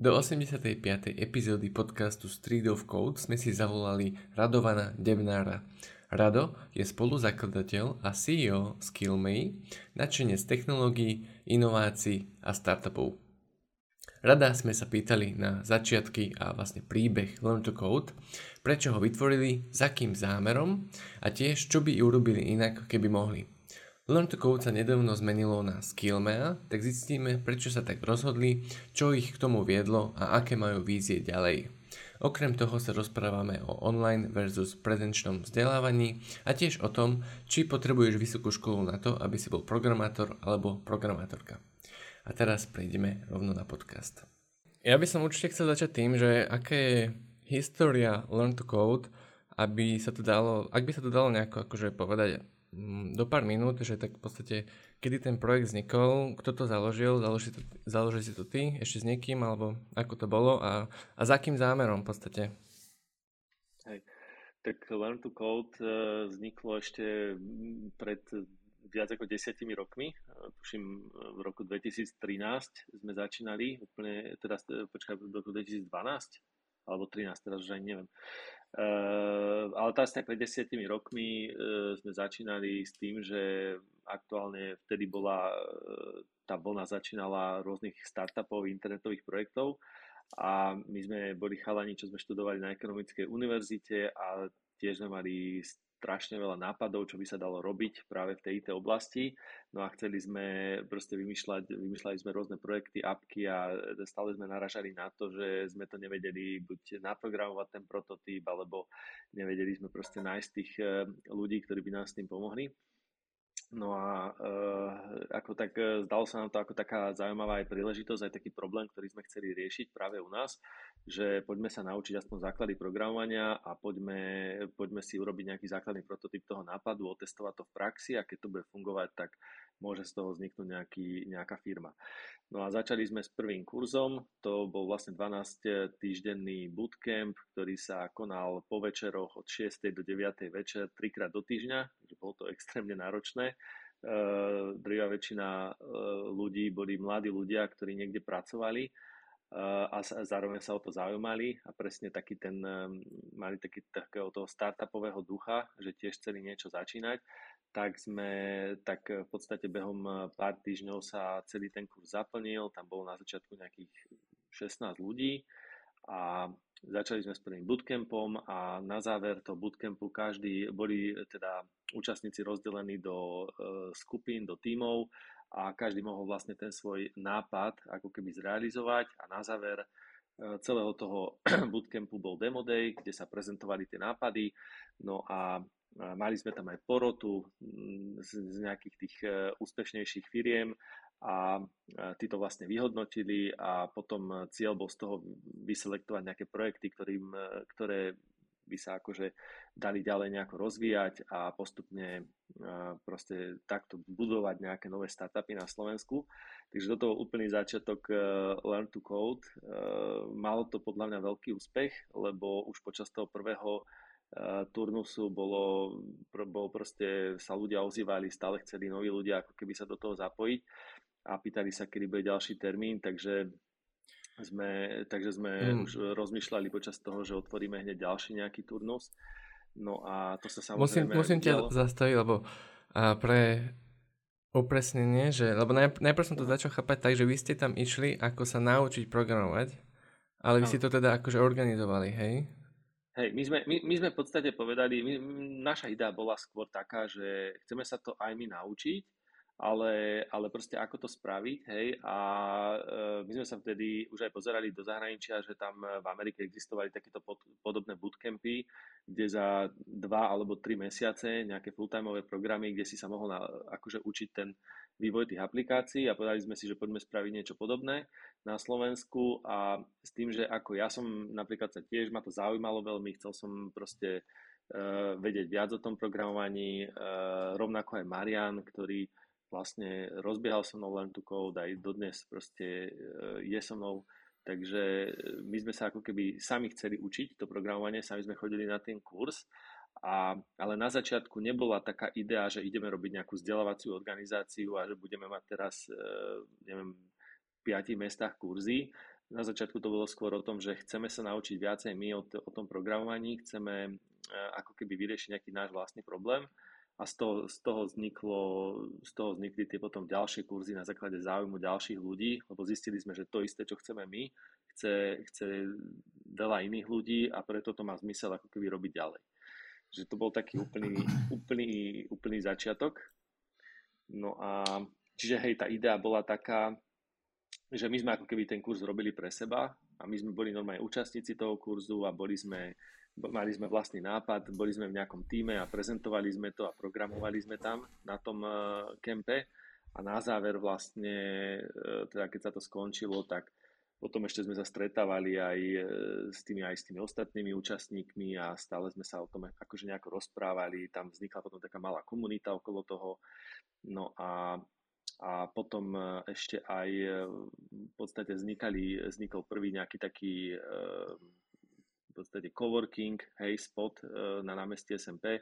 Do 85. epizódy podcastu Street of Code sme si zavolali Radovana Debnára. Rado je spoluzakladateľ a CEO Skillmay, nadšenec technológií, inovácií a startupov. Rada sme sa pýtali na začiatky a vlastne príbeh Learn to Code, prečo ho vytvorili, za akým zámerom a tiež čo by urobili inak, keby mohli. Learn to Code sa nedávno zmenilo na Skillmea, tak zistíme, prečo sa tak rozhodli, čo ich k tomu viedlo a aké majú vízie ďalej. Okrem toho sa rozprávame o online versus prezenčnom vzdelávaní a tiež o tom, či potrebuješ vysokú školu na to, aby si bol programátor alebo programátorka. A teraz prejdeme rovno na podcast. Ja by som určite chcel začať tým, že aké je história Learn to Code, aby sa to dalo, ak by sa to dalo nejako akože povedať do pár minút, že tak v podstate, kedy ten projekt vznikol, kto to založil, založil, založil si to ty ešte s niekým, alebo ako to bolo a, a za akým zámerom v podstate? Hej. Tak Learn to Code uh, vzniklo ešte pred viac ako desiatimi rokmi. Tuším, v roku 2013 sme začínali, úplne, teda, počkaj, v roku 2012, alebo 13, teraz už ani neviem. Uh, ale vlastne pred desiatimi rokmi uh, sme začínali s tým, že aktuálne vtedy bola, uh, tá vlna začínala rôznych startupov, internetových projektov a my sme boli chalani, čo sme študovali na ekonomickej univerzite a tiež sme mali strašne veľa nápadov, čo by sa dalo robiť práve v tej IT oblasti. No a chceli sme proste vymýšľať, vymýšľali sme rôzne projekty, apky a stále sme naražali na to, že sme to nevedeli buď naprogramovať ten prototyp, alebo nevedeli sme proste nájsť tých eh, ľudí, ktorí by nám s tým pomohli. No a e, ako tak e, zdalo sa nám to ako taká zaujímavá aj príležitosť, aj taký problém, ktorý sme chceli riešiť práve u nás, že poďme sa naučiť aspoň základy programovania a poďme, poďme si urobiť nejaký základný prototyp toho nápadu, otestovať to v praxi a keď to bude fungovať, tak môže z toho vzniknúť nejaký, nejaká firma. No a začali sme s prvým kurzom, to bol vlastne 12 týždenný bootcamp, ktorý sa konal po večeroch od 6. do 9. večer, trikrát do týždňa, že bolo to extrémne náročné. Uh, drvia väčšina uh, ľudí boli mladí ľudia, ktorí niekde pracovali uh, a zároveň sa o to zaujímali a presne taký ten, mali taký, takého toho startupového ducha, že tiež chceli niečo začínať tak sme, tak v podstate behom eh, pár týždňov sa celý ten kurz zaplnil, tam bolo na začiatku nejakých 16 ľudí a začali sme s prvým bootcampom a na záver toho bootcampu každý, boli teda účastníci rozdelení do skupín, do tímov a každý mohol vlastne ten svoj nápad ako keby zrealizovať a na záver celého toho bootcampu bol demo day, kde sa prezentovali tie nápady, no a Mali sme tam aj porotu mm, z, z nejakých tých e, úspešnejších firiem a tí to vlastne vyhodnotili a potom cieľ bol z toho vyselektovať nejaké projekty, ktorým, e, ktoré by sa akože dali ďalej nejako rozvíjať a postupne e, proste takto budovať nejaké nové startupy na Slovensku. Takže toto bol úplný začiatok Learn to Code. Malo to podľa mňa veľký úspech, lebo už počas toho prvého turnusu bolo, bol proste, sa ľudia ozývali, stále chceli noví ľudia ako keby sa do toho zapojiť a pýtali sa, kedy bude ďalší termín, takže sme, takže sme mm. už rozmýšľali počas toho, že otvoríme hneď ďalší nejaký turnus. No a to sa samozrejme... Musím, musím ťa zastaviť, lebo a pre upresnenie, že, lebo najp- najprv som to začal chápať tak, že vy ste tam išli ako sa naučiť programovať, ale vy no. ste to teda akože organizovali, hej? Hej, my sme, my, my sme v podstate povedali, my, naša idea bola skôr taká, že chceme sa to aj my naučiť, ale, ale proste ako to spraviť, hej, a e, my sme sa vtedy už aj pozerali do zahraničia, že tam v Amerike existovali takéto pod, podobné bootcampy, kde za dva alebo tri mesiace nejaké full-timeové programy, kde si sa mohol na, akože učiť ten vývoj tých aplikácií a povedali sme si, že poďme spraviť niečo podobné na Slovensku a s tým, že ako ja som napríklad sa tiež, ma to zaujímalo veľmi, chcel som proste uh, vedieť viac o tom programovaní, uh, rovnako aj Marian, ktorý vlastne rozbiehal so mnou Learn to Code, aj dodnes proste uh, je so mnou, takže my sme sa ako keby sami chceli učiť to programovanie, sami sme chodili na ten kurz a, ale na začiatku nebola taká idea, že ideme robiť nejakú vzdelávaciu organizáciu a že budeme mať teraz, neviem, piatich mestách kurzy, na začiatku to bolo skôr o tom, že chceme sa naučiť viacej my o, o tom programovaní, chceme ako keby vyriešiť nejaký náš vlastný problém a z toho, z toho, vzniklo, z toho vznikli tie potom ďalšie kurzy na základe záujmu ďalších ľudí, lebo zistili sme, že to isté, čo chceme my, chce, chce veľa iných ľudí a preto to má zmysel ako keby robiť ďalej. Že to bol taký úplný, úplný, úplný začiatok. No a čiže hej, tá idea bola taká, že my sme ako keby ten kurz robili pre seba a my sme boli normálne účastníci toho kurzu a boli sme mali sme vlastný nápad, boli sme v nejakom týme a prezentovali sme to a programovali sme tam na tom eh, kempe a na záver vlastne, eh, teda keď sa to skončilo, tak potom ešte sme sa stretávali aj eh, s tými, aj s tými ostatnými účastníkmi a stále sme sa o tom akože nejako rozprávali. Tam vznikla potom taká malá komunita okolo toho. No a, a potom ešte aj v podstate vznikali, vznikol prvý nejaký taký v podstate coworking, hej, spot e, na námestí SMP,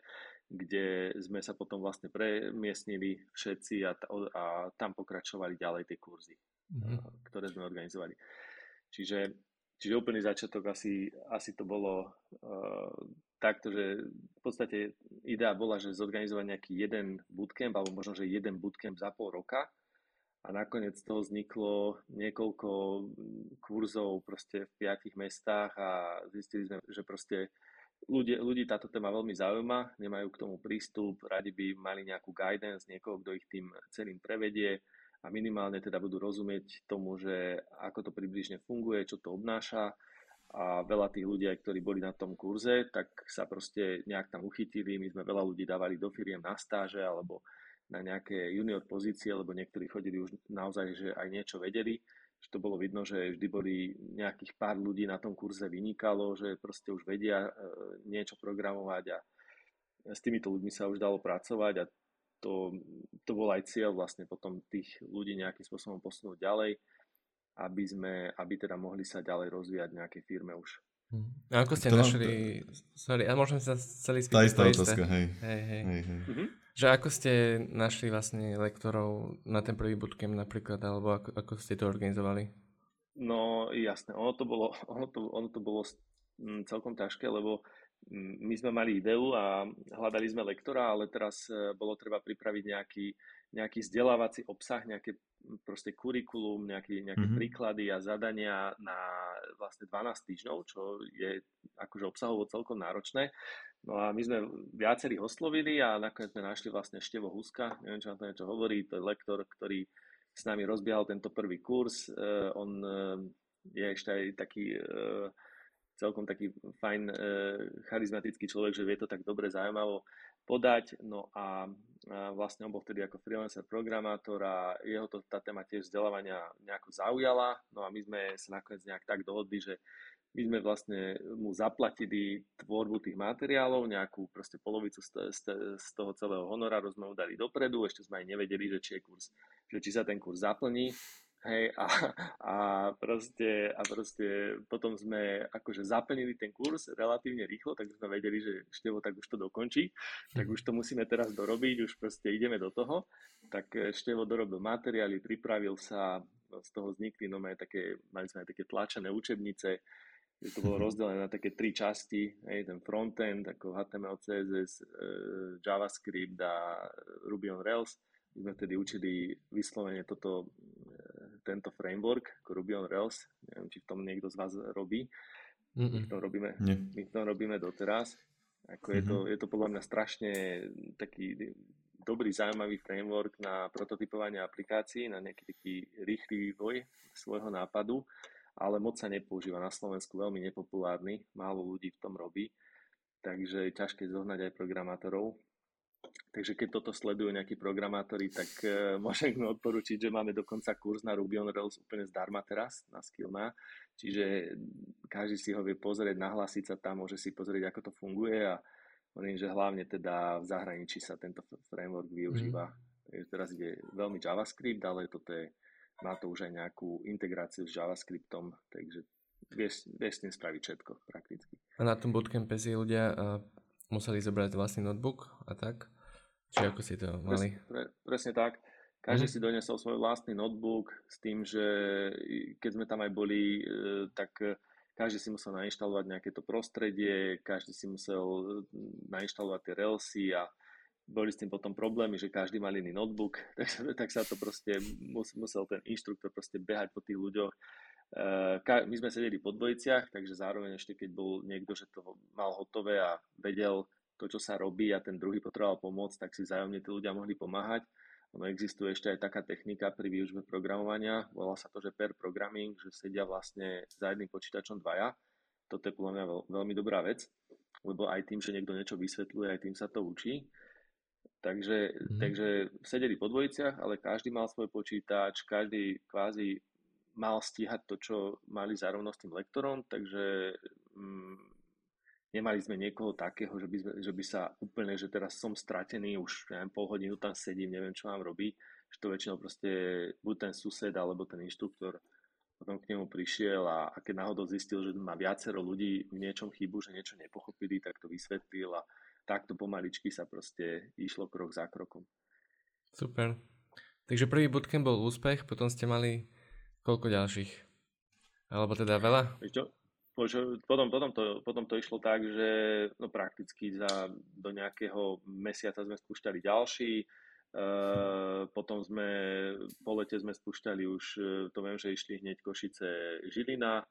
kde sme sa potom vlastne premiestnili všetci a, a tam pokračovali ďalej tie kurzy, mm-hmm. ktoré sme organizovali. Čiže, čiže úplný začiatok asi, asi to bolo uh, takto, že v podstate idea bola, že zorganizovať nejaký jeden bootcamp, alebo možno, že jeden bootcamp za pol roka, a nakoniec z toho vzniklo niekoľko kurzov proste v piatich mestách a zistili sme, že proste ľudí, ľudí táto téma veľmi zaujíma, nemajú k tomu prístup, radi by mali nejakú guidance, niekoho, kto ich tým celým prevedie a minimálne teda budú rozumieť tomu, že ako to približne funguje, čo to obnáša a veľa tých ľudí, ktorí boli na tom kurze, tak sa proste nejak tam uchytili. My sme veľa ľudí dávali do firiem na stáže alebo na nejaké junior pozície, lebo niektorí chodili už naozaj, že aj niečo vedeli, že to bolo vidno, že vždy boli nejakých pár ľudí na tom kurze vynikalo, že proste už vedia e, niečo programovať a s týmito ľuďmi sa už dalo pracovať a to, to bol aj cieľ vlastne potom tých ľudí nejakým spôsobom posunúť ďalej, aby sme, aby teda mohli sa ďalej rozvíjať v nejakej firme už. Hm. A ako ste to našli, to... sorry, a môžem sa celý spýtať Tá istá otázka, hej. Hej, hej. hej, hej. Mm-hmm. Že ako ste našli vlastne lektorov na ten prvý bootcamp napríklad, alebo ako, ako ste to organizovali? No jasné, ono to bolo, ono to, ono to bolo celkom ťažké, lebo my sme mali ideu a hľadali sme lektora, ale teraz e, bolo treba pripraviť nejaký, nejaký vzdelávací obsah, nejaké proste kurikulum, nejaké, nejaké mm-hmm. príklady a zadania na vlastne 12 týždňov, čo je akože obsahovo celkom náročné. No a my sme viacerých oslovili a nakoniec sme našli vlastne Števo Huska, neviem, čo na to niečo hovorí, to je lektor, ktorý s nami rozbiehal tento prvý kurz. Uh, on uh, je ešte aj taký uh, celkom taký fajn, uh, charizmatický človek, že vie to tak dobre zaujímavo podať. No a, vlastne on bol vtedy ako freelancer programátor a jeho to, tá téma tiež vzdelávania nejako zaujala. No a my sme sa nakoniec nejak tak dohodli, že my sme vlastne mu zaplatili tvorbu tých materiálov, nejakú proste polovicu z toho celého honoráru sme mu dali dopredu, ešte sme aj nevedeli, že či, je kurz, že či sa ten kurz zaplní. Hej, a, a, proste, a proste potom sme akože zaplnili ten kurz relatívne rýchlo, tak sme vedeli, že Števo tak už to dokončí, tak už to musíme teraz dorobiť, už proste ideme do toho. Tak Števo dorobil materiály, pripravil sa, z toho vznikli no, také, mali sme aj také tlačené učebnice, že to bolo rozdelené na také tri časti, hej, ten frontend ako HTML, CSS, e, JavaScript a Ruby on Rails. My sme vtedy učili vyslovene toto, tento framework ako Ruby on Rails. Neviem, či v tom niekto z vás robí. My v tom robíme, my v tom robíme doteraz. Ako je, to, mhm. je to podľa mňa strašne taký dobrý, zaujímavý framework na prototypovanie aplikácií, na nejaký taký rýchly vývoj svojho nápadu ale moc sa nepoužíva na Slovensku, veľmi nepopulárny, málo ľudí v tom robí, takže je ťažké zohnať aj programátorov. Takže keď toto sledujú nejakí programátori, tak uh, môžem odporučiť, že máme dokonca kurz na Ruby on Rails úplne zdarma teraz na Skillma, čiže každý si ho vie pozrieť, nahlásiť sa tam, môže si pozrieť, ako to funguje a hovorím, že hlavne teda v zahraničí sa tento framework využíva. Mm. Teraz ide veľmi JavaScript, ale toto je má to už aj nejakú integráciu s JavaScriptom, takže vieš, vieš s tým spraviť všetko prakticky. A na tom bootcampe si ľudia uh, museli zobrať vlastný notebook a tak? Či ako si to mali? Presne, pre, presne tak. každý mm. si donesol svoj vlastný notebook s tým, že keď sme tam aj boli, tak každý si musel nainštalovať nejaké to prostredie, každý si musel nainštalovať tie relsy a boli s tým potom problémy, že každý mal iný notebook, tak, tak sa to proste musel ten inštruktor proste behať po tých ľuďoch. Eh, my sme sedeli po dvojiciach, takže zároveň ešte keď bol niekto, že to mal hotové a vedel to, čo sa robí a ten druhý potreboval pomôcť, tak si vzájomne tí ľudia mohli pomáhať. Ono existuje ešte aj taká technika pri výučbe programovania, volá sa to, že pair programming, že sedia vlastne za jedným počítačom dvaja. Toto je podľa mňa veľmi dobrá vec, lebo aj tým, že niekto niečo vysvetľuje, aj tým sa to učí. Takže, mm. takže sedeli po dvojiciach, ale každý mal svoj počítač, každý kvázi mal stíhať to, čo mali zároveň s tým lektorom, takže mm, nemali sme niekoho takého, že by, sme, že by sa úplne, že teraz som stratený, už neviem, pol hodinu tam sedím, neviem, čo mám robiť, že to väčšinou proste buď ten sused alebo ten inštruktor potom k nemu prišiel a, a keď náhodou zistil, že má viacero ľudí v niečom chybu, že niečo nepochopili, tak to vysvetlil a takto pomaličky sa proste išlo krok za krokom. Super. Takže prvý bootcamp bol úspech, potom ste mali koľko ďalších? Alebo teda veľa? Potom, potom, to, potom to išlo tak, že no prakticky za, do nejakého mesiaca sme spúšťali ďalší, e, potom sme, po lete sme spúšťali už, to viem, že išli hneď Košice Žilina,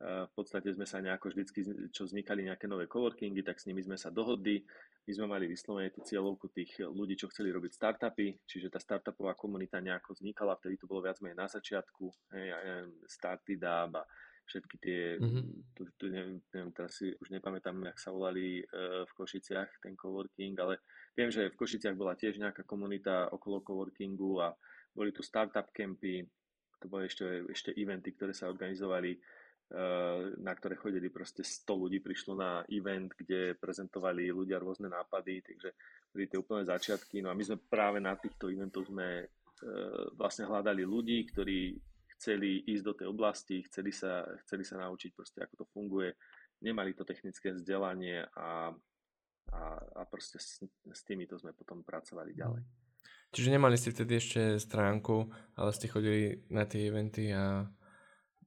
v podstate sme sa nejako vždycky, čo vznikali nejaké nové coworkingy, tak s nimi sme sa dohodli. My sme mali vyslovene tú cieľovku tých ľudí, čo chceli robiť startupy, čiže tá startupová komunita nejako vznikala, vtedy to bolo viac menej na začiatku, hej, ja neviem, Starty Dab a všetky tie, mm-hmm. tu, tu neviem, neviem, teraz si už nepamätám, jak sa volali uh, v Košiciach ten coworking, ale viem, že v Košiciach bola tiež nejaká komunita okolo coworkingu a boli tu startup campy, to boli ešte, ešte eventy, ktoré sa organizovali na ktoré chodili proste 100 ľudí, prišlo na event, kde prezentovali ľudia rôzne nápady, takže boli tie úplné začiatky. No a my sme práve na týchto eventoch sme eh, vlastne hľadali ľudí, ktorí chceli ísť do tej oblasti, chceli sa, chceli sa naučiť proste, ako to funguje, nemali to technické vzdelanie a, a, a proste s, s týmito sme potom pracovali ďalej. Čiže nemali ste vtedy ešte stránku, ale ste chodili na tie eventy a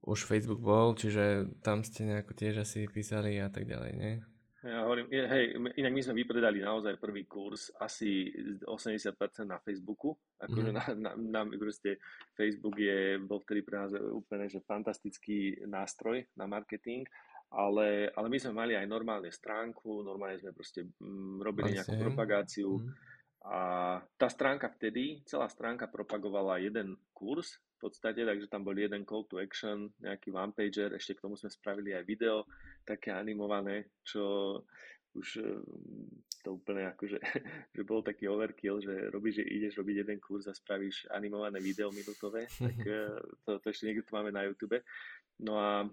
už Facebook bol, čiže tam ste nejako tiež asi písali a tak ďalej, nie? Ja hovorím, hej, inak my sme vypredali naozaj prvý kurz asi 80% na Facebooku. Akože mm. na, na, na, proste Facebook je, bol vtedy pre nás úplne že fantastický nástroj na marketing, ale, ale my sme mali aj normálne stránku, normálne sme proste mm, robili nejakú propagáciu. Mm. A tá stránka vtedy, celá stránka propagovala jeden kurz, v podstate, takže tam bol jeden call to action, nejaký one pager, ešte k tomu sme spravili aj video, také animované, čo už eh, to úplne akože, že bol taký overkill, že robíš, že ideš robiť jeden kurz a spravíš animované video minútové, tak eh, to, to ešte niekde tu máme na YouTube. No a,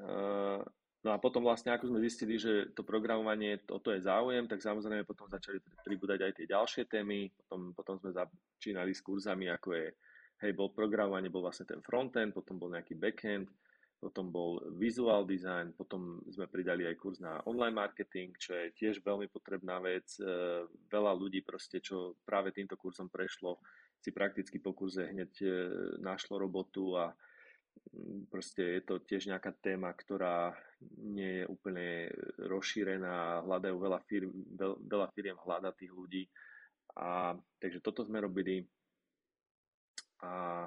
eh, no a potom vlastne, ako sme zistili, že to programovanie, o to je záujem, tak samozrejme potom začali pribúdať aj tie ďalšie témy, potom, potom sme začínali s kurzami, ako je Hej, bol programovanie, bol vlastne ten frontend, potom bol nejaký backend, potom bol visual design, potom sme pridali aj kurz na online marketing, čo je tiež veľmi potrebná vec. E, veľa ľudí proste, čo práve týmto kurzom prešlo, si prakticky po kurze hneď e, našlo robotu a mm, proste je to tiež nejaká téma, ktorá nie je úplne rozšírená, hľadajú veľa firm, veľa firiem hľada tých ľudí. A, takže toto sme robili. A,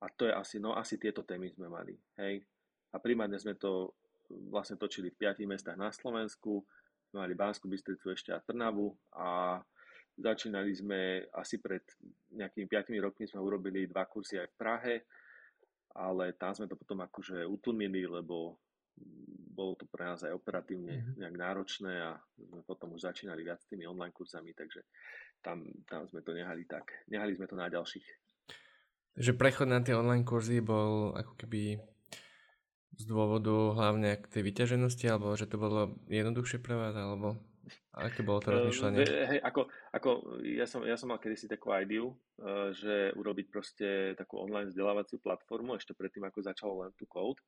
a to je asi, no asi tieto témy sme mali, hej. A primárne sme to vlastne točili v piatich mestách na Slovensku, sme mali Banskú Bystricu ešte a Trnavu a začínali sme asi pred nejakými 5 rokmi sme urobili dva kursy aj v Prahe, ale tam sme to potom akože utlmili, lebo bolo to pre nás aj operatívne mm-hmm. nejak náročné a sme potom už začínali viac tými online kurzami, takže tam, tam sme to nehali tak. Nehali sme to na ďalších že prechod na tie online kurzy bol ako keby z dôvodu hlavne k tej vyťaženosti, alebo že to bolo jednoduchšie pre vás, alebo aké bolo to rozmýšľanie? Uh, hej, ako, ako ja, som, ja som mal kedysi takú ideu, uh, že urobiť proste takú online vzdelávaciu platformu ešte predtým, ako začalo len tu Code.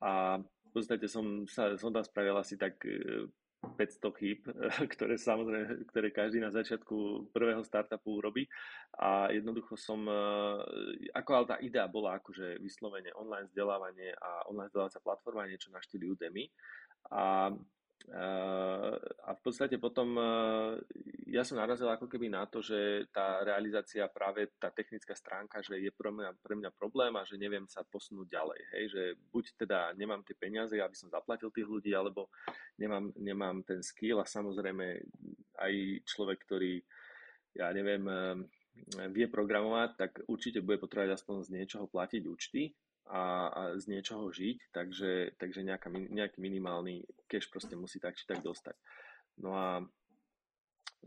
A v podstate som, sa, som tam spravil asi tak uh, 500 chýb, ktoré samozrejme, ktoré každý na začiatku prvého startupu urobí. A jednoducho som, ako ale tá idea bola akože vyslovene online vzdelávanie a online vzdelávacia platforma, niečo na štýli Udemy. A a v podstate potom ja som narazil ako keby na to, že tá realizácia, práve tá technická stránka, že je pre mňa, pre mňa problém a že neviem sa posunúť ďalej. Hej? Že buď teda nemám tie peniaze, aby som zaplatil tých ľudí, alebo nemám, nemám ten skill a samozrejme aj človek, ktorý, ja neviem, vie programovať, tak určite bude potrebovať aspoň z niečoho platiť účty a, a z niečoho žiť, takže, takže nejaká, nejaký minimálny cash proste musí tak či tak dostať. No a,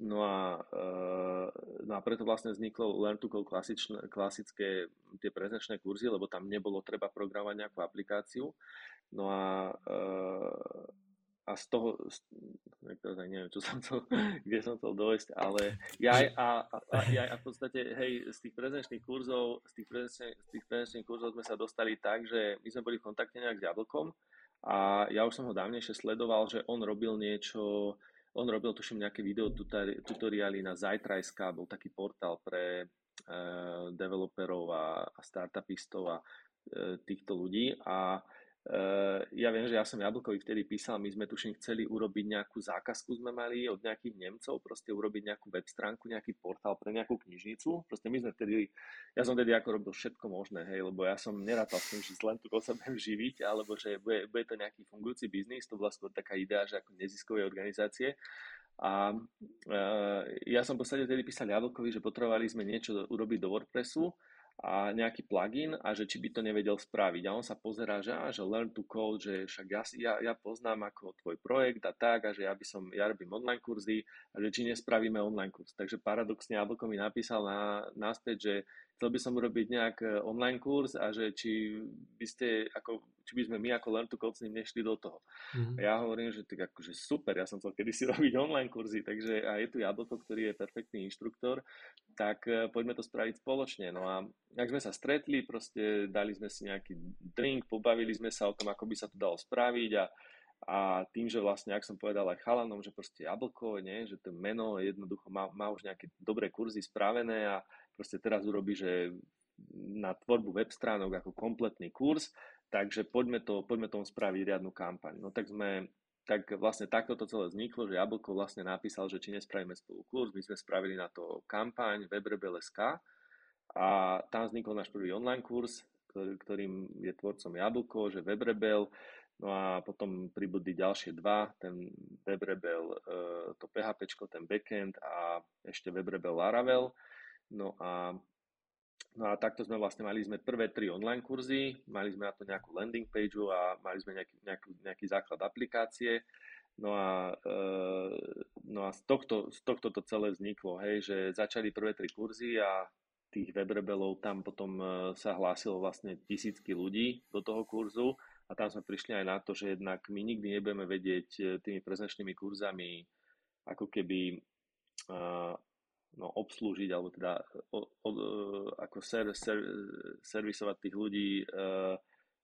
no a, e, no a preto vlastne vzniklo Learn to Code klasičné, klasické tie prezenčné kurzy, lebo tam nebolo treba programovať nejakú aplikáciu. No a e, a z toho, teraz aj neviem, čo som chcel, kde som chcel dojsť, ale ja aj, a, a, a, v podstate, hej, z tých prezenčných kurzov, z tých, prezenčných, z tých prezenčných kurzov sme sa dostali tak, že my sme boli v kontakte nejak s Jablkom a ja už som ho dávnejšie sledoval, že on robil niečo, on robil tuším nejaké video tutoriály na Zajtrajska, bol taký portál pre uh, developerov a, a startupistov a uh, týchto ľudí a ja viem, že ja som Jablkovi vtedy písal, my sme tuším chceli urobiť nejakú zákazku, sme mali od nejakých Nemcov, proste urobiť nejakú web stránku, nejaký portál pre nejakú knižnicu. Proste my sme vtedy, ja som vtedy ako robil všetko možné, hej, lebo ja som nerátal s tým, že len tu sa budem živiť, alebo že bude, bude to nejaký fungujúci biznis, to bola skôr taká idea, že ako neziskové organizácie. A uh, ja som v podstate vtedy písal Jablkovi, že potrebovali sme niečo urobiť do WordPressu, a nejaký plugin a že či by to nevedel spraviť. A on sa pozerá, že, á, že learn to code, že však ja, ja, ja poznám ako tvoj projekt a tak a že ja by som, ja robím online kurzy a že či nespravíme online kurz. Takže paradoxne Abelko mi napísal na, naspäť, že chcel by som urobiť nejak e, online kurz a že či by ste, ako, či by sme my ako Learn to Code s ním nešli do toho. Mm-hmm. A ja hovorím, že tak akože super, ja som chcel kedysi robiť online kurzy, takže a je tu Jablko, ktorý je perfektný inštruktor, tak e, poďme to spraviť spoločne. No a ak sme sa stretli, proste dali sme si nejaký drink, pobavili sme sa o tom, ako by sa to dalo spraviť a a tým, že vlastne, ak som povedal aj chalanom, že proste jablko, nie, že to meno jednoducho má, má už nejaké dobré kurzy spravené a proste teraz urobí, že na tvorbu web stránok ako kompletný kurz, takže poďme, to, poďme tomu spraviť riadnu kampaň. No tak sme, tak vlastne takto to celé vzniklo, že Jablko vlastne napísal, že či nespravíme spolu kurz, my sme spravili na to kampaň webrebel.sk a tam vznikol náš prvý online kurz, ktorý, ktorým je tvorcom Jablko, že Webrebel, No a potom pribudli ďalšie dva, ten WebRebel, e, to PHP, ten backend a ešte WebRebel Laravel. No a, no a takto sme vlastne mali sme prvé tri online kurzy, mali sme na to nejakú landing page a mali sme nejaký, nejaký, nejaký základ aplikácie. No a, e, no a z, tohto, z tohto to celé vzniklo, hej, že začali prvé tri kurzy a tých webrebelov tam potom e, sa hlásilo vlastne tisícky ľudí do toho kurzu a tam sme prišli aj na to, že jednak my nikdy nebudeme vedieť e, tými prezenčnými kurzami ako keby no, obslúžiť alebo teda o, o, ako ser, ser, servisovať tých ľudí uh,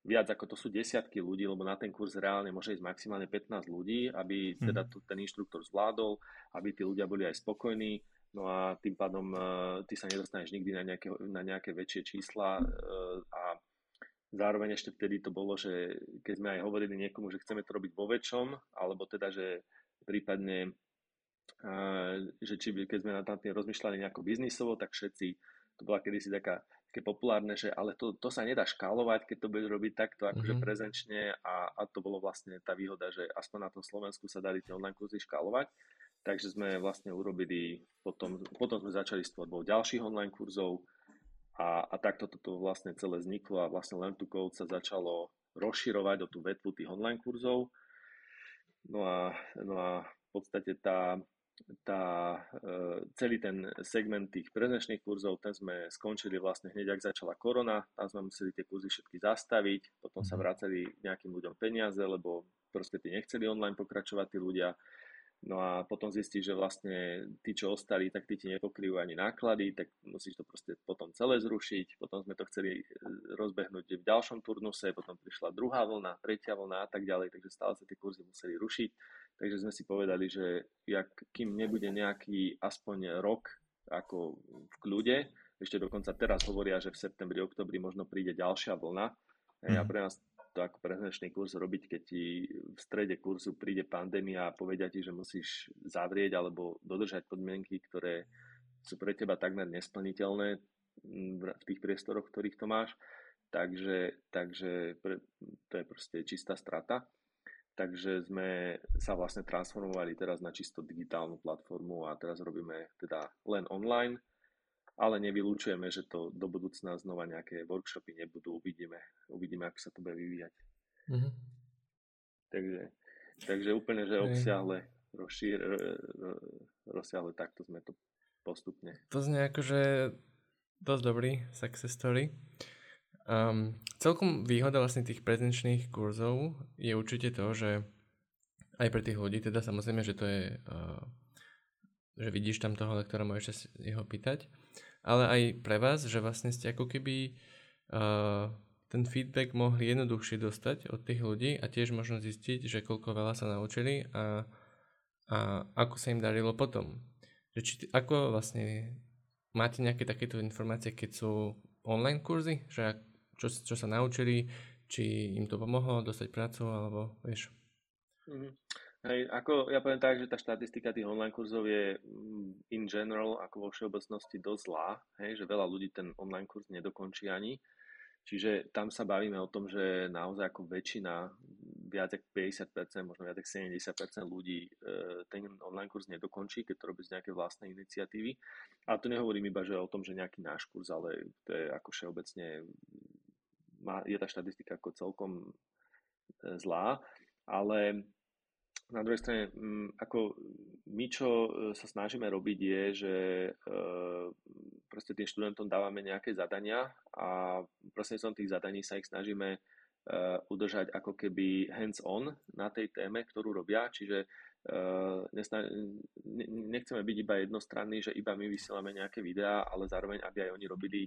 viac ako to sú desiatky ľudí, lebo na ten kurz reálne môže ísť maximálne 15 ľudí, aby mhm. teda tu, ten inštruktor zvládol, aby tí ľudia boli aj spokojní. No a tým pádom uh, ty sa nedostaneš nikdy na nejaké, na nejaké väčšie čísla uh, a Zároveň ešte vtedy to bolo, že keď sme aj hovorili niekomu, že chceme to robiť vo väčšom, alebo teda, že prípadne, že či by, keď sme nad tým rozmýšľali nejako biznisovo, tak všetci, to bola kedysi taká, také populárne, že ale to, to sa nedá škálovať, keď to budeš robiť takto akože mm-hmm. prezenčne a, a to bolo vlastne tá výhoda, že aspoň na tom Slovensku sa dali tie online kurzy škálovať. Takže sme vlastne urobili, potom, potom sme začali s tvorbou ďalších online kurzov, a, a takto toto vlastne celé vzniklo a vlastne Learn to Code sa začalo rozširovať o tú vetvu tých online kurzov. No a, no a v podstate tá, tá, e, celý ten segment tých prezenčných kurzov, ten sme skončili vlastne hneď, ak začala korona, tam sme museli tie kurzy všetky zastaviť, potom sa mhm. vracali nejakým ľuďom peniaze, lebo proste tí nechceli online pokračovať tí ľudia No a potom zistíš, že vlastne tí, čo ostali, tak tí ti nepokryjú ani náklady, tak musíš to proste potom celé zrušiť. Potom sme to chceli e, rozbehnúť v ďalšom turnuse, potom prišla druhá vlna, tretia vlna a tak ďalej, takže stále sa tie kurzy museli rušiť. Takže sme si povedali, že jak, kým nebude nejaký aspoň rok ako v kľude, ešte dokonca teraz hovoria, že v septembri, oktobri možno príde ďalšia vlna. Mm. A mhm. pre nás to ako prezenčný kurz robiť, keď ti v strede kurzu príde pandémia a povedia ti, že musíš zavrieť alebo dodržať podmienky, ktoré sú pre teba takmer nesplniteľné v tých priestoroch, ktorých to máš. Takže, takže pre, to je proste čistá strata. Takže sme sa vlastne transformovali teraz na čisto digitálnu platformu a teraz robíme teda len online ale nevylúčujeme, že to do budúcna znova nejaké workshopy nebudú. Uvidíme, uvidíme ako sa to bude vyvíjať. Mm-hmm. Takže, takže úplne, že obsiahle, rozšír, rozsiahle takto sme to postupne. To znie akože dosť dobrý success story. Um, celkom výhoda vlastne tých prezenčných kurzov je určite to, že aj pre tých ľudí, teda samozrejme, že to je, uh, že vidíš tam toho lektora, môžeš sa jeho pýtať, ale aj pre vás, že vlastne ste ako keby uh, ten feedback mohli jednoduchšie dostať od tých ľudí a tiež možno zistiť, že koľko veľa sa naučili a, a ako sa im darilo potom. Že či, ako vlastne máte nejaké takéto informácie, keď sú online kurzy, že čo, čo sa naučili, či im to pomohlo dostať prácu, alebo vieš. Mm-hmm. Hej, ako ja poviem tak, že tá štatistika tých online kurzov je mm, in general ako vo všeobecnosti dosť zlá, hej, že veľa ľudí ten online kurz nedokončí ani. Čiže tam sa bavíme o tom, že naozaj ako väčšina, viac ako 50%, možno viac ako 70% ľudí e, ten online kurz nedokončí, keď to robí z nejaké vlastnej iniciatívy. A to nehovorím iba že o tom, že nejaký náš kurz, ale to je ako všeobecne, má, je tá štatistika ako celkom e, zlá. Ale na druhej strane, mm, ako my, čo e, sa snažíme robiť, je, že e, proste tým študentom dávame nejaké zadania a som tých zadaní sa ich snažíme udržať ako keby hands-on na tej téme, ktorú robia, čiže nechceme byť iba jednostranní, že iba my vysielame nejaké videá, ale zároveň, aby aj oni robili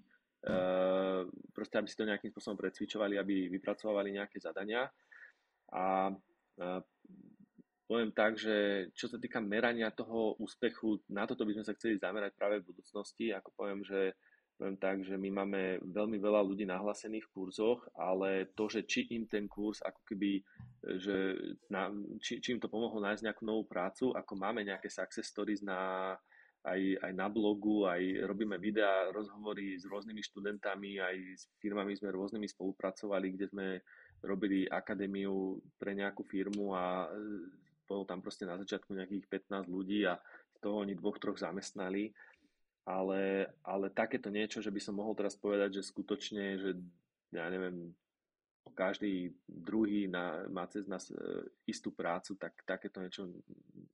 proste, aby si to nejakým spôsobom precvičovali, aby vypracovali nejaké zadania a poviem tak, že čo sa týka merania toho úspechu, na toto by sme sa chceli zamerať práve v budúcnosti. Ako poviem, že poviem tak, že my máme veľmi veľa ľudí nahlásených v kurzoch, ale to, že či im ten kurz ako keby, že na, či, či im to pomohlo nájsť nejakú novú prácu, ako máme nejaké success stories na, aj, aj na blogu, aj robíme videá, rozhovory s rôznymi študentami, aj s firmami sme rôznymi spolupracovali, kde sme robili akadémiu pre nejakú firmu a bolo tam proste na začiatku nejakých 15 ľudí a z toho oni dvoch, troch zamestnali. Ale, ale takéto niečo, že by som mohol teraz povedať, že skutočne, že ja neviem, každý druhý na, má cez nás e, istú prácu, tak takéto niečo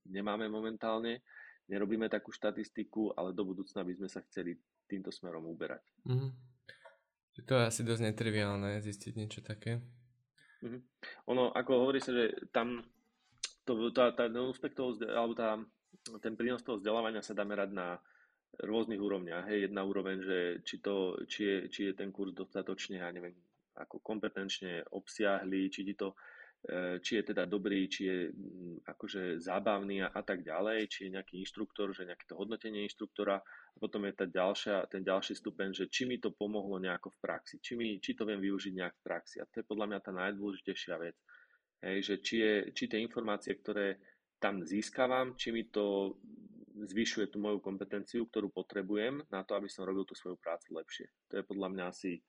nemáme momentálne. Nerobíme takú štatistiku, ale do budúcna by sme sa chceli týmto smerom uberať. Mm-hmm. To je asi dosť netriviálne zistiť niečo také. Mm-hmm. Ono, ako hovorí sa, že tam to, tá, tá, úspech toho, alebo tá, ten prínos toho vzdelávania sa dá merať na rôznych úrovniach. Hej, jedna úroveň, že či, to, či, je, či je ten kurz dostatočne, ja neviem, ako kompetenčne obsiahli, či, to, e, či je teda dobrý, či je mm, akože zábavný a, a tak ďalej, či je nejaký inštruktor, že nejaké to hodnotenie inštruktora a potom je tá ďalšia, ten ďalší stupeň, že či mi to pomohlo nejako v praxi, či, mi, či to viem využiť nejak v praxi a to je podľa mňa tá najdôležitejšia vec. Hej, že či, je, či tie informácie, ktoré tam získavam, či mi to zvyšuje tú moju kompetenciu, ktorú potrebujem na to, aby som robil tú svoju prácu lepšie. To je podľa mňa asi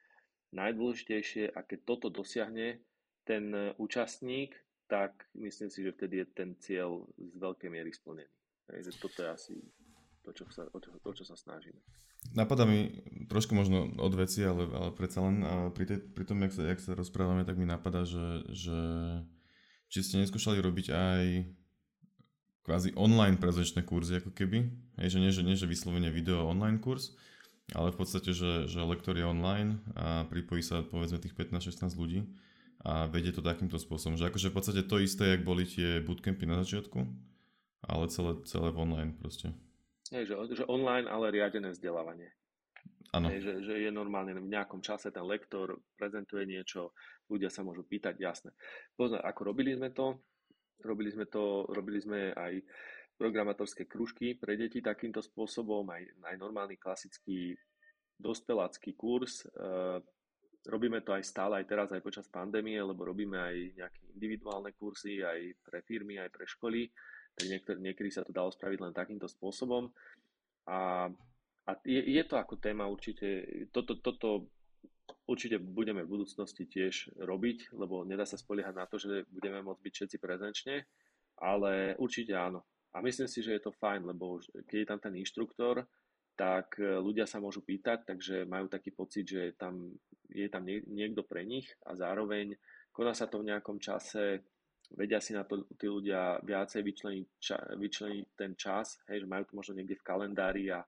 najdôležitejšie a keď toto dosiahne ten účastník, tak myslím si, že vtedy je ten cieľ z veľkej miery splnený. Hej, že toto je asi to, čo sa, o, čo, o čo sa snažíme. Napadá mi trošku možno od veci, ale, ale predsa len pri, tej, pri tom, jak sa, jak sa rozprávame, tak mi napadá, že, že či ste neskúšali robiť aj kvázi online prezenčné kurzy ako keby. Hej, že nie, že nie, že vyslovene video online kurz, ale v podstate, že, že lektor je online a pripojí sa povedzme tých 15-16 ľudí a vedie to takýmto spôsobom. Že akože v podstate to isté, jak boli tie bootcampy na začiatku, ale celé, celé online proste. Hej, že, že online, ale riadené vzdelávanie. Ano. Hej, že, že je normálne v nejakom čase ten lektor prezentuje niečo, ľudia sa môžu pýtať, jasné. Pozor, ako robili sme to, robili sme to, robili sme aj programátorské kružky pre deti takýmto spôsobom, aj, aj normálny klasický dospelácky kurz. Uh, robíme to aj stále, aj teraz, aj počas pandémie, lebo robíme aj nejaké individuálne kurzy, aj pre firmy, aj pre školy. Tak niektoré, niekedy sa to dalo spraviť len takýmto spôsobom. A, a je, je to ako téma určite, toto, toto určite budeme v budúcnosti tiež robiť, lebo nedá sa spoliehať na to, že budeme môcť byť všetci prezenčne, ale určite áno. A myslím si, že je to fajn, lebo keď je tam ten inštruktor, tak ľudia sa môžu pýtať, takže majú taký pocit, že tam, je tam niekto pre nich a zároveň koná sa to v nejakom čase, vedia si na to tí ľudia viacej vyčleniť, ča, vyčleniť ten čas, hej, že majú to možno niekde v kalendári a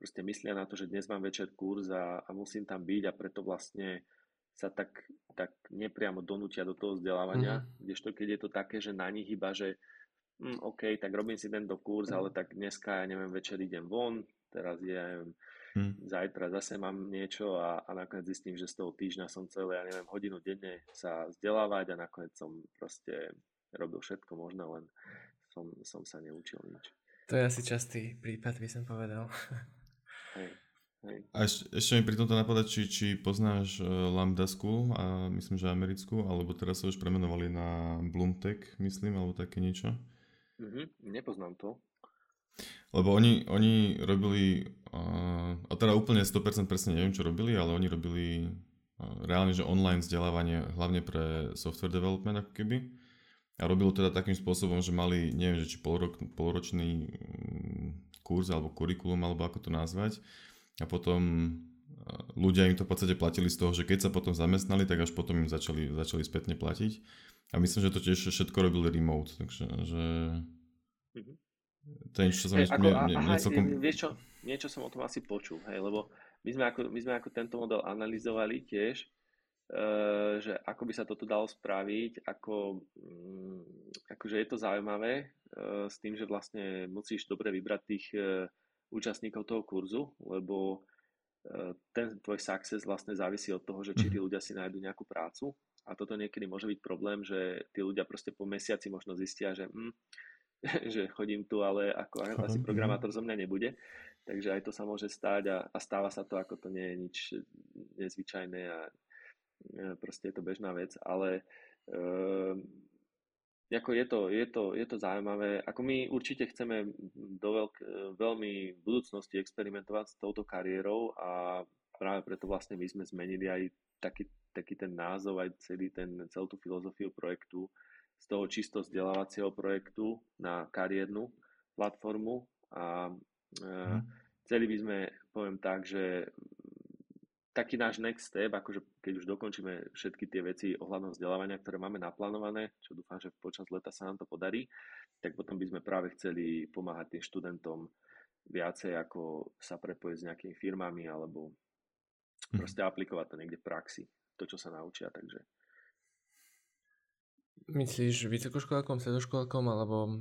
proste myslia na to, že dnes mám večer kurz a, a musím tam byť a preto vlastne sa tak, tak nepriamo donútia do toho vzdelávania, mm-hmm. kdežto keď je to také, že na nich iba, že hm, OK, tak robím si tento kurz, mm. ale tak dneska, ja neviem, večer idem von, teraz je, ja neviem, mm. zajtra zase mám niečo a, a nakoniec zistím, že z toho týždňa som celé, ja neviem, hodinu denne sa vzdelávať a nakoniec som proste robil všetko možné, len som, som sa neučil nič. To je asi častý prípad, by som povedal. Hej. Hej. A ešte, ešte mi pri tomto napadá, či, či poznáš uh, Lambda School, a myslím, že americkú, alebo teraz sa už premenovali na Bloomtech, myslím, alebo také niečo. Mm-hmm, nepoznám to. Lebo oni, oni robili, uh, a teda úplne 100% presne neviem, čo robili, ale oni robili uh, reálne, že online vzdelávanie, hlavne pre software development ako keby. A robilo teda takým spôsobom, že mali, neviem, že či polrok, polročný um, kurz alebo kurikulum, alebo ako to nazvať. A potom ľudia im to v podstate platili z toho, že keď sa potom zamestnali, tak až potom im začali, začali spätne platiť. A myslím, že to tiež všetko robil remote, takže že... Mm-hmm. To je niečo, čo som hey, ako, ne, ne, celkom... Vieš čo, niečo som o tom asi počul, hej, lebo my sme ako, my sme ako tento model analyzovali tiež, uh, že ako by sa toto dalo spraviť, ako, um, akože je to zaujímavé uh, s tým, že vlastne musíš dobre vybrať tých uh, účastníkov toho kurzu, lebo ten tvoj success vlastne závisí od toho, že či tí mhm. ľudia si nájdu nejakú prácu a toto niekedy môže byť problém, že tí ľudia proste po mesiaci možno zistia, že, hm, že chodím tu, ale ako asi programátor zo mňa nebude. Takže aj to sa môže stať a, a stáva sa to, ako to nie je nič nezvyčajné a e, proste je to bežná vec, ale e, ako je to, je, to, je to zaujímavé. Ako my určite chceme do veľk, veľmi v budúcnosti experimentovať s touto kariérou a práve preto vlastne my sme zmenili aj taký taký ten názov, aj celý ten, celú tú filozofiu projektu z toho čisto vzdelávacieho projektu na kariérnu platformu a mm. celý by sme, poviem tak, že taký náš next step, akože keď už dokončíme všetky tie veci ohľadom vzdelávania, ktoré máme naplánované, čo dúfam, že počas leta sa nám to podarí, tak potom by sme práve chceli pomáhať tým študentom viacej, ako sa prepojiť s nejakými firmami alebo mhm. proste aplikovať to niekde v praxi to, čo sa naučia, takže... Myslíš vysokoškolákom, stredoškolákom, alebo...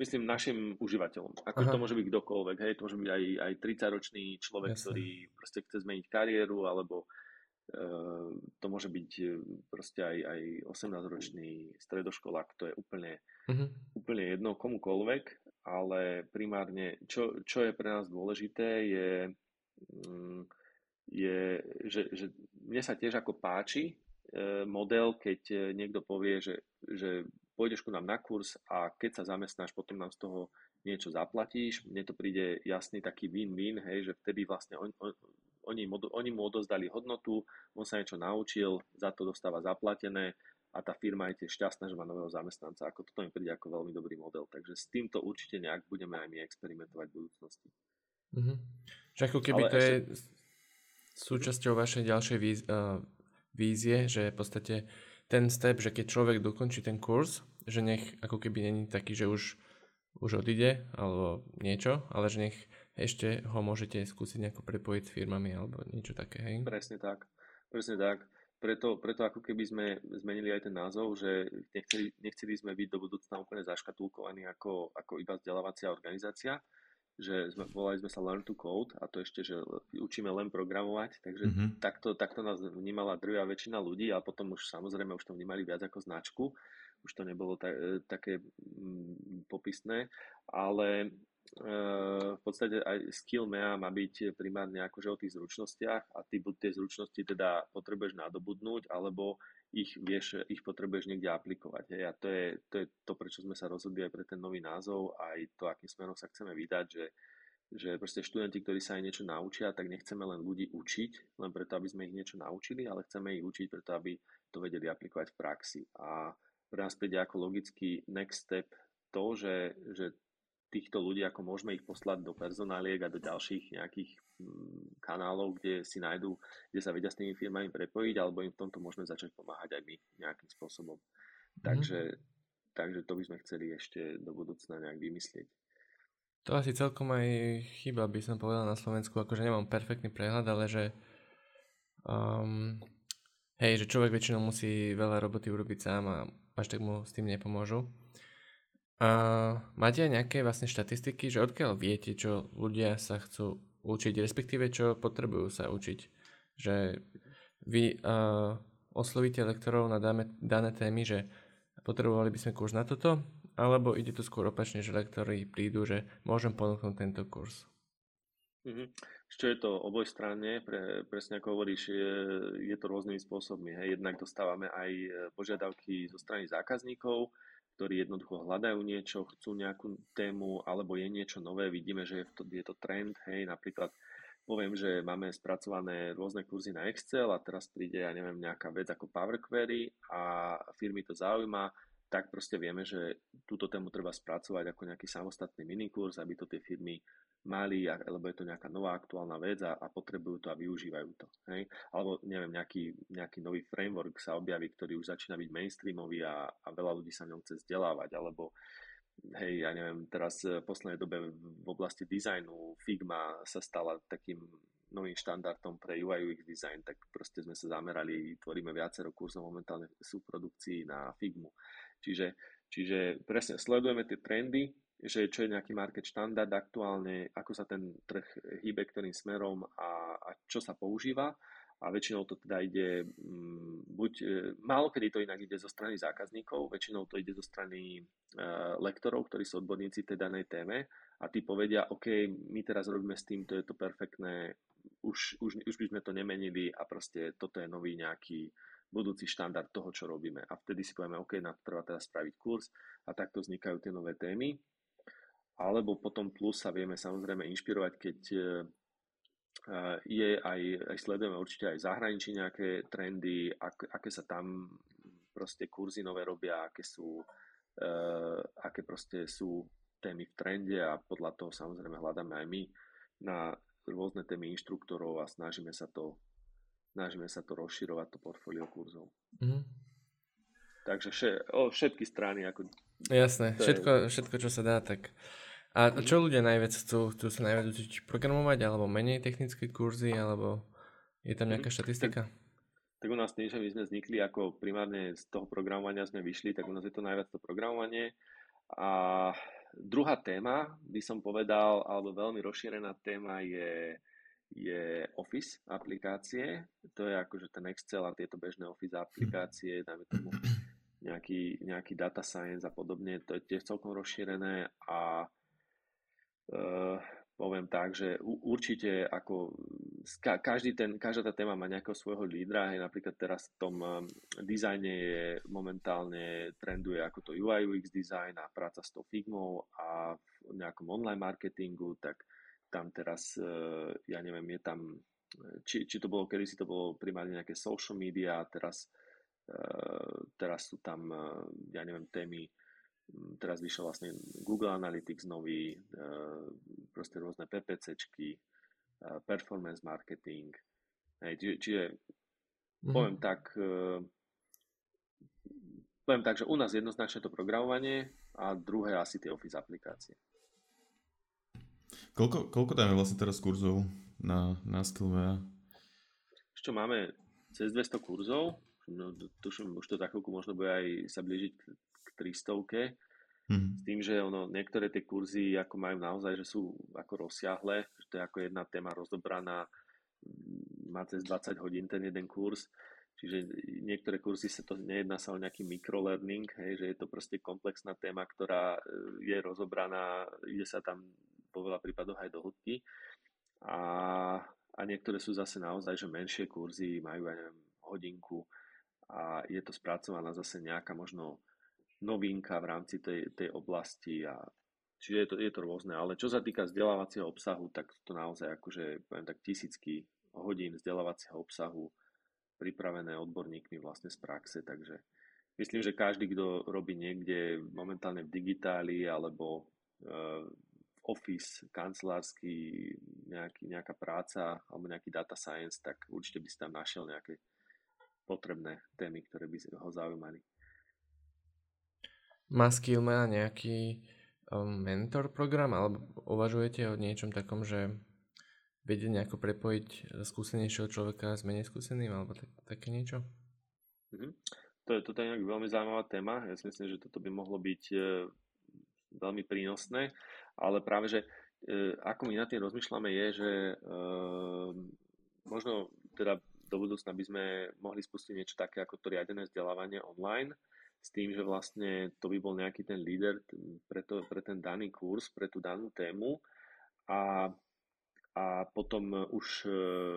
Myslím našim užívateľom. Ako Aha. to môže byť kdokoľvek, hej, to môže byť aj, aj 30-ročný človek, Jasne. ktorý proste chce zmeniť kariéru, alebo uh, to môže byť e, proste aj, aj 18-ročný stredoškolák, to je úplne, uh-huh. úplne jedno komukoľvek, ale primárne, čo, čo je pre nás dôležité, je um, je, že, že mne sa tiež ako páči model, keď e, niekto povie, že, že pôjdeš ku nám na kurz a keď sa zamestnáš, potom nám z toho niečo zaplatíš. Mne to príde jasný taký win-win, hej, že vtedy vlastne on, on, oni, oni mu odozdali hodnotu, on sa niečo naučil, za to dostáva zaplatené a tá firma je tiež šťastná, že má nového zamestnanca. Ako toto mi príde ako veľmi dobrý model. Takže s týmto určite nejak budeme aj my experimentovať v budúcnosti. Mm-hmm. Že ako keby Ale to ešte... je súčasťou vašej ďalšej víz, uh, vízie, že v podstate ten step, že keď človek dokončí ten kurz, že nech ako keby není taký, že už, už odíde alebo niečo, ale že nech ešte ho môžete skúsiť nejako prepojiť s firmami alebo niečo také, hej? Presne tak, presne tak. Preto, preto ako keby sme zmenili aj ten názov, že nechceli, nechceli sme byť do budúcna úplne zaškatulkovaní ako, ako iba vzdelávacia organizácia, že sme, volali sme sa Learn to Code a to ešte, že učíme len programovať, takže mm-hmm. takto, takto nás vnímala druhá väčšina ľudí a potom už samozrejme už to vnímali viac ako značku. už to nebolo ta, také mm, popisné, ale v podstate aj skill MEA má byť primárne akože o tých zručnostiach a ty buď tie zručnosti teda potrebuješ nadobudnúť, alebo ich vieš, ich potrebuješ niekde aplikovať. Hej. A to je, to je to, prečo sme sa rozhodli aj pre ten nový názov, aj to, akým smerom sa chceme vydať, že, že proste študenti, ktorí sa aj niečo naučia, tak nechceme len ľudí učiť, len preto, aby sme ich niečo naučili, ale chceme ich učiť preto, aby to vedeli aplikovať v praxi. A pre nás príde ako logický next step to, že, že týchto ľudí, ako môžeme ich poslať do personáliek a do ďalších nejakých kanálov, kde si nájdú, kde sa vedia s tými firmami prepojiť, alebo im v tomto môžeme začať pomáhať aj my nejakým spôsobom. Mm. Takže, takže to by sme chceli ešte do budúcna nejak vymyslieť. To asi celkom aj chyba, by som povedal na Slovensku, akože nemám perfektný prehľad, ale že um, hej, že človek väčšinou musí veľa roboty urobiť sám a až tak mu s tým nepomôžu. Uh, máte aj nejaké vlastne štatistiky, že odkiaľ viete, čo ľudia sa chcú učiť, respektíve čo potrebujú sa učiť? Že vy uh, oslovíte lektorov na dáme, dané témy, že potrebovali by sme kurz na toto, alebo ide to skôr opačne, že lektori prídu, že môžem ponúknuť tento kurz? Mm-hmm. Čo je to oboj strane, pre, presne ako hovoríš, je, je to rôznymi spôsobmi. Hej. Jednak dostávame aj požiadavky zo strany zákazníkov, ktorí jednoducho hľadajú niečo, chcú nejakú tému, alebo je niečo nové, vidíme, že je to, je to trend, hej, napríklad poviem, že máme spracované rôzne kurzy na Excel a teraz príde, ja neviem, nejaká vec ako Power Query a firmy to zaujíma, tak proste vieme, že túto tému treba spracovať ako nejaký samostatný minikurs, aby to tie firmy mali, lebo je to nejaká nová aktuálna vec a, a potrebujú to a využívajú to. Hej? Alebo neviem, nejaký, nejaký nový framework sa objaví, ktorý už začína byť mainstreamový a, a veľa ľudí sa ňom chce vzdelávať, alebo hej, ja neviem, teraz v poslednej dobe v oblasti dizajnu Figma sa stala takým novým štandardom pre UI UX design, tak proste sme sa zamerali, tvoríme viacero kurzov momentálne sú produkcii na Figmu. Čiže, čiže presne sledujeme tie trendy, že čo je nejaký market štandard aktuálne, ako sa ten trh hýbe ktorým smerom a, a čo sa používa a väčšinou to teda ide mm, buď, e, málo kedy to inak ide zo strany zákazníkov, väčšinou to ide zo strany e, lektorov, ktorí sú odborníci tej danej téme a tí povedia, OK, my teraz robíme s tým, to je to perfektné, už, už, už by sme to nemenili a proste toto je nový nejaký budúci štandard toho, čo robíme. A vtedy si povieme, OK, na to treba teraz spraviť kurz a takto vznikajú tie nové témy. Alebo potom plus sa vieme samozrejme inšpirovať, keď e, je aj, aj sledujeme určite aj zahraničí nejaké trendy, ak, aké sa tam proste kurzy nové robia, aké sú, uh, aké proste sú témy v trende a podľa toho samozrejme hľadáme aj my na rôzne témy inštruktorov a snažíme sa to, snažíme sa to rozširovať, to portfólio kurzov. Mm-hmm. Takže vše, o, všetky strany. Ako, Jasné, všetko, je... všetko, čo sa dá, tak a čo ľudia najviac chcú? Chcú sa najviac učiť programovať, alebo menej technické kurzy, alebo je tam nejaká štatistika? Tak, tak u nás tým, že my sme vznikli ako primárne z toho programovania sme vyšli, tak u nás je to najviac to programovanie. A druhá téma, by som povedal, alebo veľmi rozšírená téma je, je Office aplikácie. To je akože ten Excel a tieto bežné Office aplikácie, dajme tomu nejaký, nejaký data science a podobne, to je tiež celkom rozšírené a poviem tak, že určite ako každý ten, každá tá téma má nejakého svojho lídra, hej, napríklad teraz v tom um, dizajne je momentálne trenduje ako to UI UX design a práca s tou Figmou a v nejakom online marketingu, tak tam teraz, uh, ja neviem, je tam, či, či to bolo, kedy si to bolo primárne nejaké social media, teraz, teraz sú tam, ja neviem, témy teraz vyšiel vlastne Google Analytics nový, e, proste rôzne PPCčky, e, performance marketing. Hej, čiže, čiže mm-hmm. poviem tak, e, poviem tak, že u nás jednoznačne to programovanie a druhé asi tie Office aplikácie. Koľko, koľko tam je vlastne teraz kurzov na, na Skillmea? Ešte máme cez 200 kurzov, no, tuším, už to za chvíľku možno bude aj sa blížiť 300 mm. s tým, že ono, niektoré tie kurzy ako majú naozaj, že sú ako rozsiahle, že to je ako jedna téma rozobraná, má cez 20 hodín ten jeden kurz, Čiže niektoré kurzy sa to nejedná sa o nejaký microlearning, hej, že je to proste komplexná téma, ktorá e, je rozobraná, ide sa tam po veľa prípadoch aj do hĺbky. A, a niektoré sú zase naozaj, že menšie kurzy majú aj neviem, hodinku a je to spracovaná zase nejaká možno novinka v rámci tej, tej oblasti a čiže je to, je to rôzne, ale čo sa týka vzdelávacieho obsahu, tak to naozaj akože poviem tak tisícky hodín vzdelávacieho obsahu pripravené odborníkmi vlastne z praxe, takže myslím, že každý, kto robí niekde momentálne v digitáli alebo uh, office, kancelársky, nejaký, nejaká práca alebo nejaký data science, tak určite by si tam našiel nejaké potrebné témy, ktoré by ho zaujímali. Má Skillman nejaký um, mentor program alebo uvažujete o niečom takom, že vedieť nejako prepojiť skúsenejšieho človeka s menej skúseným alebo tak, také niečo? Mm-hmm. To je, toto je nejak veľmi zaujímavá téma. Ja si myslím, že toto by mohlo byť e, veľmi prínosné, ale práve, že e, ako my nad tým rozmýšľame je, že e, možno teda do budúcna by sme mohli spustiť niečo také ako to riadené vzdelávanie online, s tým, že vlastne to by bol nejaký ten líder pre, to, pre ten daný kurz, pre tú danú tému a a potom e, už e,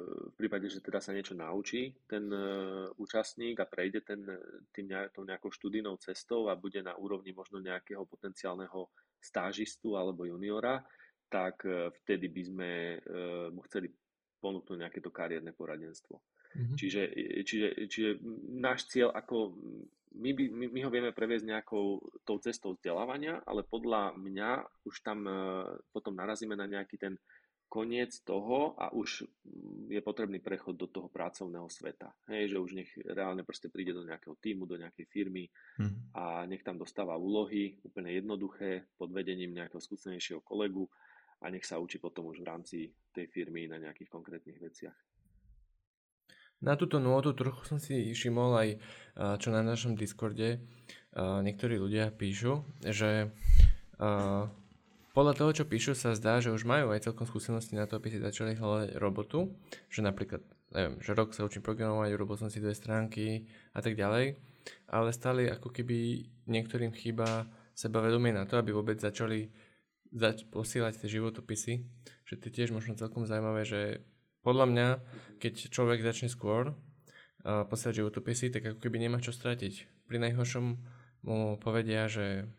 v prípade, že teda sa niečo naučí ten e, účastník a prejde ten, tým tou nejakou študijnou cestou a bude na úrovni možno nejakého potenciálneho stážistu alebo juniora, tak vtedy by sme mu chceli ponúknuť nejaké to kariérne poradenstvo. Mm-hmm. Čiže, čiže, čiže náš cieľ, ako my, by, my, my ho vieme previesť nejakou tou cestou vzdelávania, ale podľa mňa už tam potom narazíme na nejaký ten koniec toho a už je potrebný prechod do toho pracovného sveta. Hej, že už nech reálne proste príde do nejakého týmu, do nejakej firmy hmm. a nech tam dostáva úlohy, úplne jednoduché, pod vedením nejakého skúsenejšieho kolegu a nech sa učí potom už v rámci tej firmy na nejakých konkrétnych veciach. Na túto nôtu trochu som si všimol aj, čo na našom Discorde niektorí ľudia píšu, že podľa toho, čo píšu, sa zdá, že už majú aj celkom skúsenosti na to, aby si začali hľadať robotu, že napríklad, neviem, že rok sa učím programovať, urobil som si dve stránky a tak ďalej, ale stále ako keby niektorým chýba sebavedomie na to, aby vôbec začali zač- posielať tie životopisy, že to je tiež možno celkom zaujímavé, že podľa mňa, keď človek začne skôr uh, posielať životopisy, tak ako keby nemá čo stratiť. Pri najhoršom mu povedia, že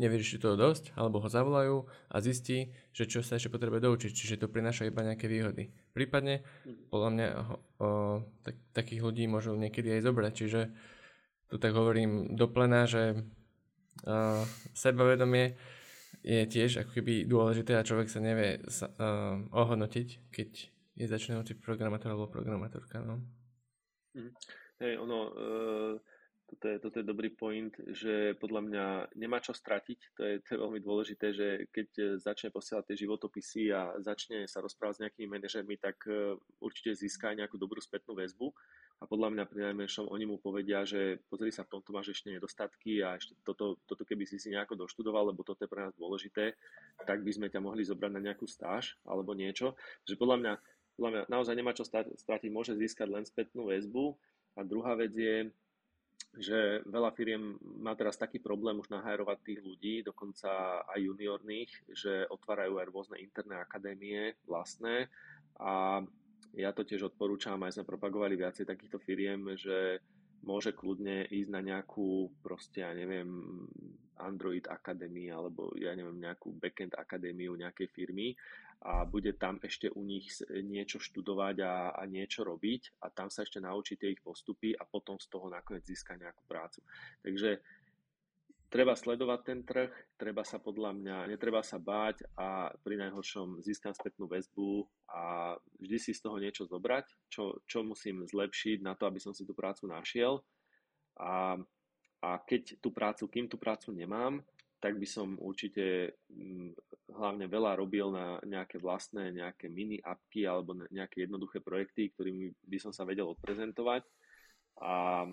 nevyrieši toho dosť, alebo ho zavolajú a zistí, že čo sa ešte potrebuje doučiť, čiže to prináša iba nejaké výhody. Prípadne, podľa mňa, o, tak, takých ľudí môžu niekedy aj zobrať, čiže tu tak hovorím do plena, že o, sebavedomie je tiež ako keby dôležité a človek sa nevie sa, o, ohodnotiť, keď je učiť programátor alebo programátorka. No. Mm. Hej, ono, uh toto je, toto je dobrý point, že podľa mňa nemá čo stratiť. To je, to je veľmi dôležité, že keď e, začne posielať tie životopisy a začne sa rozprávať s nejakými manažermi, tak e, určite získa nejakú dobrú spätnú väzbu. A podľa mňa pri najmenšom oni mu povedia, že pozri sa, v tomto máš ešte nedostatky a ešte toto, toto keby si si nejako doštudoval, lebo toto je pre nás dôležité, tak by sme ťa mohli zobrať na nejakú stáž alebo niečo. Že podľa mňa, podľa mňa naozaj nemá čo stratiť, môže získať len spätnú väzbu. A druhá vec je, že veľa firiem má teraz taký problém už nahajrovať tých ľudí, dokonca aj juniorných, že otvárajú aj rôzne interné akadémie vlastné a ja to tiež odporúčam, aj sme propagovali viacej takýchto firiem, že môže kľudne ísť na nejakú proste, ja neviem, Android Academy alebo ja neviem, nejakú backend akadémiu nejakej firmy a bude tam ešte u nich niečo študovať a, a niečo robiť a tam sa ešte naučí tie ich postupy a potom z toho nakoniec získa nejakú prácu. Takže treba sledovať ten trh, treba sa podľa mňa, netreba sa báť a pri najhoršom získam spätnú väzbu a vždy si z toho niečo zobrať, čo, čo musím zlepšiť na to, aby som si tú prácu našiel a, a keď tú prácu, kým tú prácu nemám, tak by som určite mm, hlavne veľa robil na nejaké vlastné, nejaké mini appky alebo nejaké jednoduché projekty, ktorými by som sa vedel odprezentovať. A,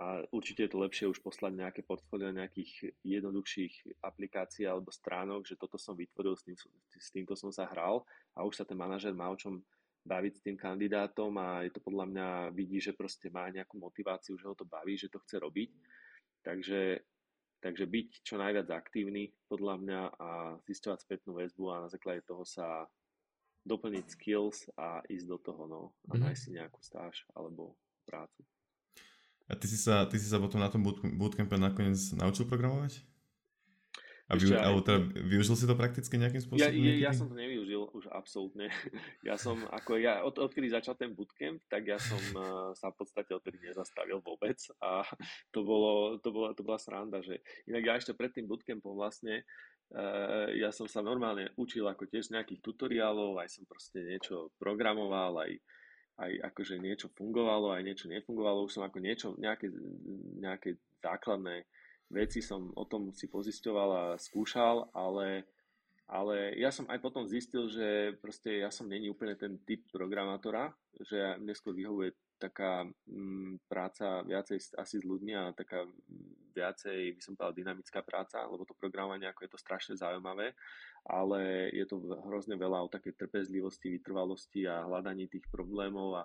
a určite je to lepšie už poslať nejaké portfólio nejakých jednoduchších aplikácií alebo stránok, že toto som vytvoril, s, tým, s týmto som sa hral a už sa ten manažer má o čom baviť s tým kandidátom a je to podľa mňa, vidí, že proste má nejakú motiváciu, že ho to baví, že to chce robiť. Takže, takže byť čo najviac aktívny podľa mňa a zisťovať spätnú väzbu a na základe toho sa doplniť skills a ísť do toho, no, a mm-hmm. nájsť si nejakú stáž alebo prácu. A ty si sa, ty si sa potom na tom bootcampe nakoniec naučil programovať? A vy, alebo teda využil si to prakticky nejakým spôsobom? Ja, ja, ja som to nevyužil už absolútne. Ja som, ako ja, od, odkedy začal ten bootcamp, tak ja som uh, sa v podstate odtedy nezastavil vôbec a to, bolo, to, bola, to bola sranda, že inak ja ešte pred tým bootcampom vlastne uh, ja som sa normálne učil ako tiež nejakých tutoriálov, aj som proste niečo programoval, aj aj akože niečo fungovalo, aj niečo nefungovalo, už som ako niečo, nejaké, nejaké základné veci som o tom si pozisťoval a skúšal, ale, ale ja som aj potom zistil, že proste ja som není úplne ten typ programátora, že mne skôr vyhovuje taká m, mm, práca viacej asi s ľuďmi a taká viacej, by som povedal, dynamická práca, lebo to programovanie ako je to strašne zaujímavé, ale je to hrozne veľa o takej trpezlivosti, vytrvalosti a hľadaní tých problémov a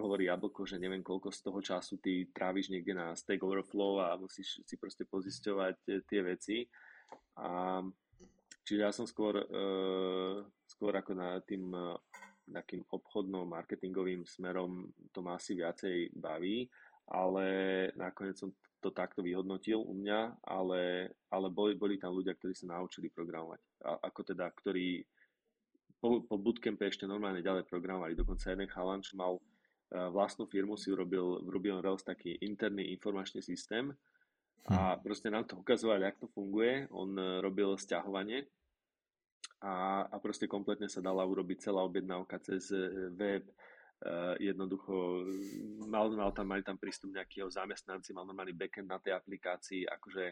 hovorí Jablko, že neviem koľko z toho času ty tráviš niekde na Stack Overflow a musíš si proste pozisťovať e, tie veci. A, čiže ja som skôr, uh, skôr ako na tým uh, takým obchodnom marketingovým smerom to ma asi viacej baví, ale nakoniec som to takto vyhodnotil u mňa, ale, ale boli, boli tam ľudia, ktorí sa naučili programovať. A, ako teda, ktorí po, po bootcampe ešte normálne ďalej programovali. Dokonca jeden chalan, čo mal vlastnú firmu si urobil v Ruby on Rails taký interný informačný systém a hm. proste nám to ukazoval, jak to funguje. On e, robil stiahovanie a, a proste kompletne sa dala urobiť celá objednávka cez e, web, uh, jednoducho mal, mal tam, mali tam prístup nejakého zamestnanci, mal normálny backend na tej aplikácii, akože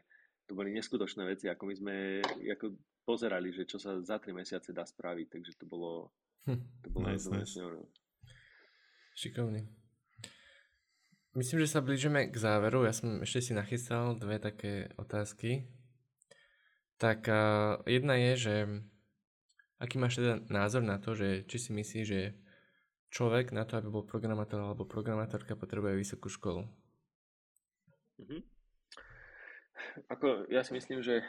to boli neskutočné veci, ako my sme ako pozerali, že čo sa za tri mesiace dá spraviť, takže to bolo, hm, to bolo nice, nice. Šikovný. Myslím, že sa blížime k záveru. Ja som ešte si nachystal dve také otázky. Tak uh, jedna je, že aký máš teda názor na to, že či si myslíš, že človek na to, aby bol programátor alebo programátorka, potrebuje vysokú školu? Mm-hmm. Ako, ja si myslím, že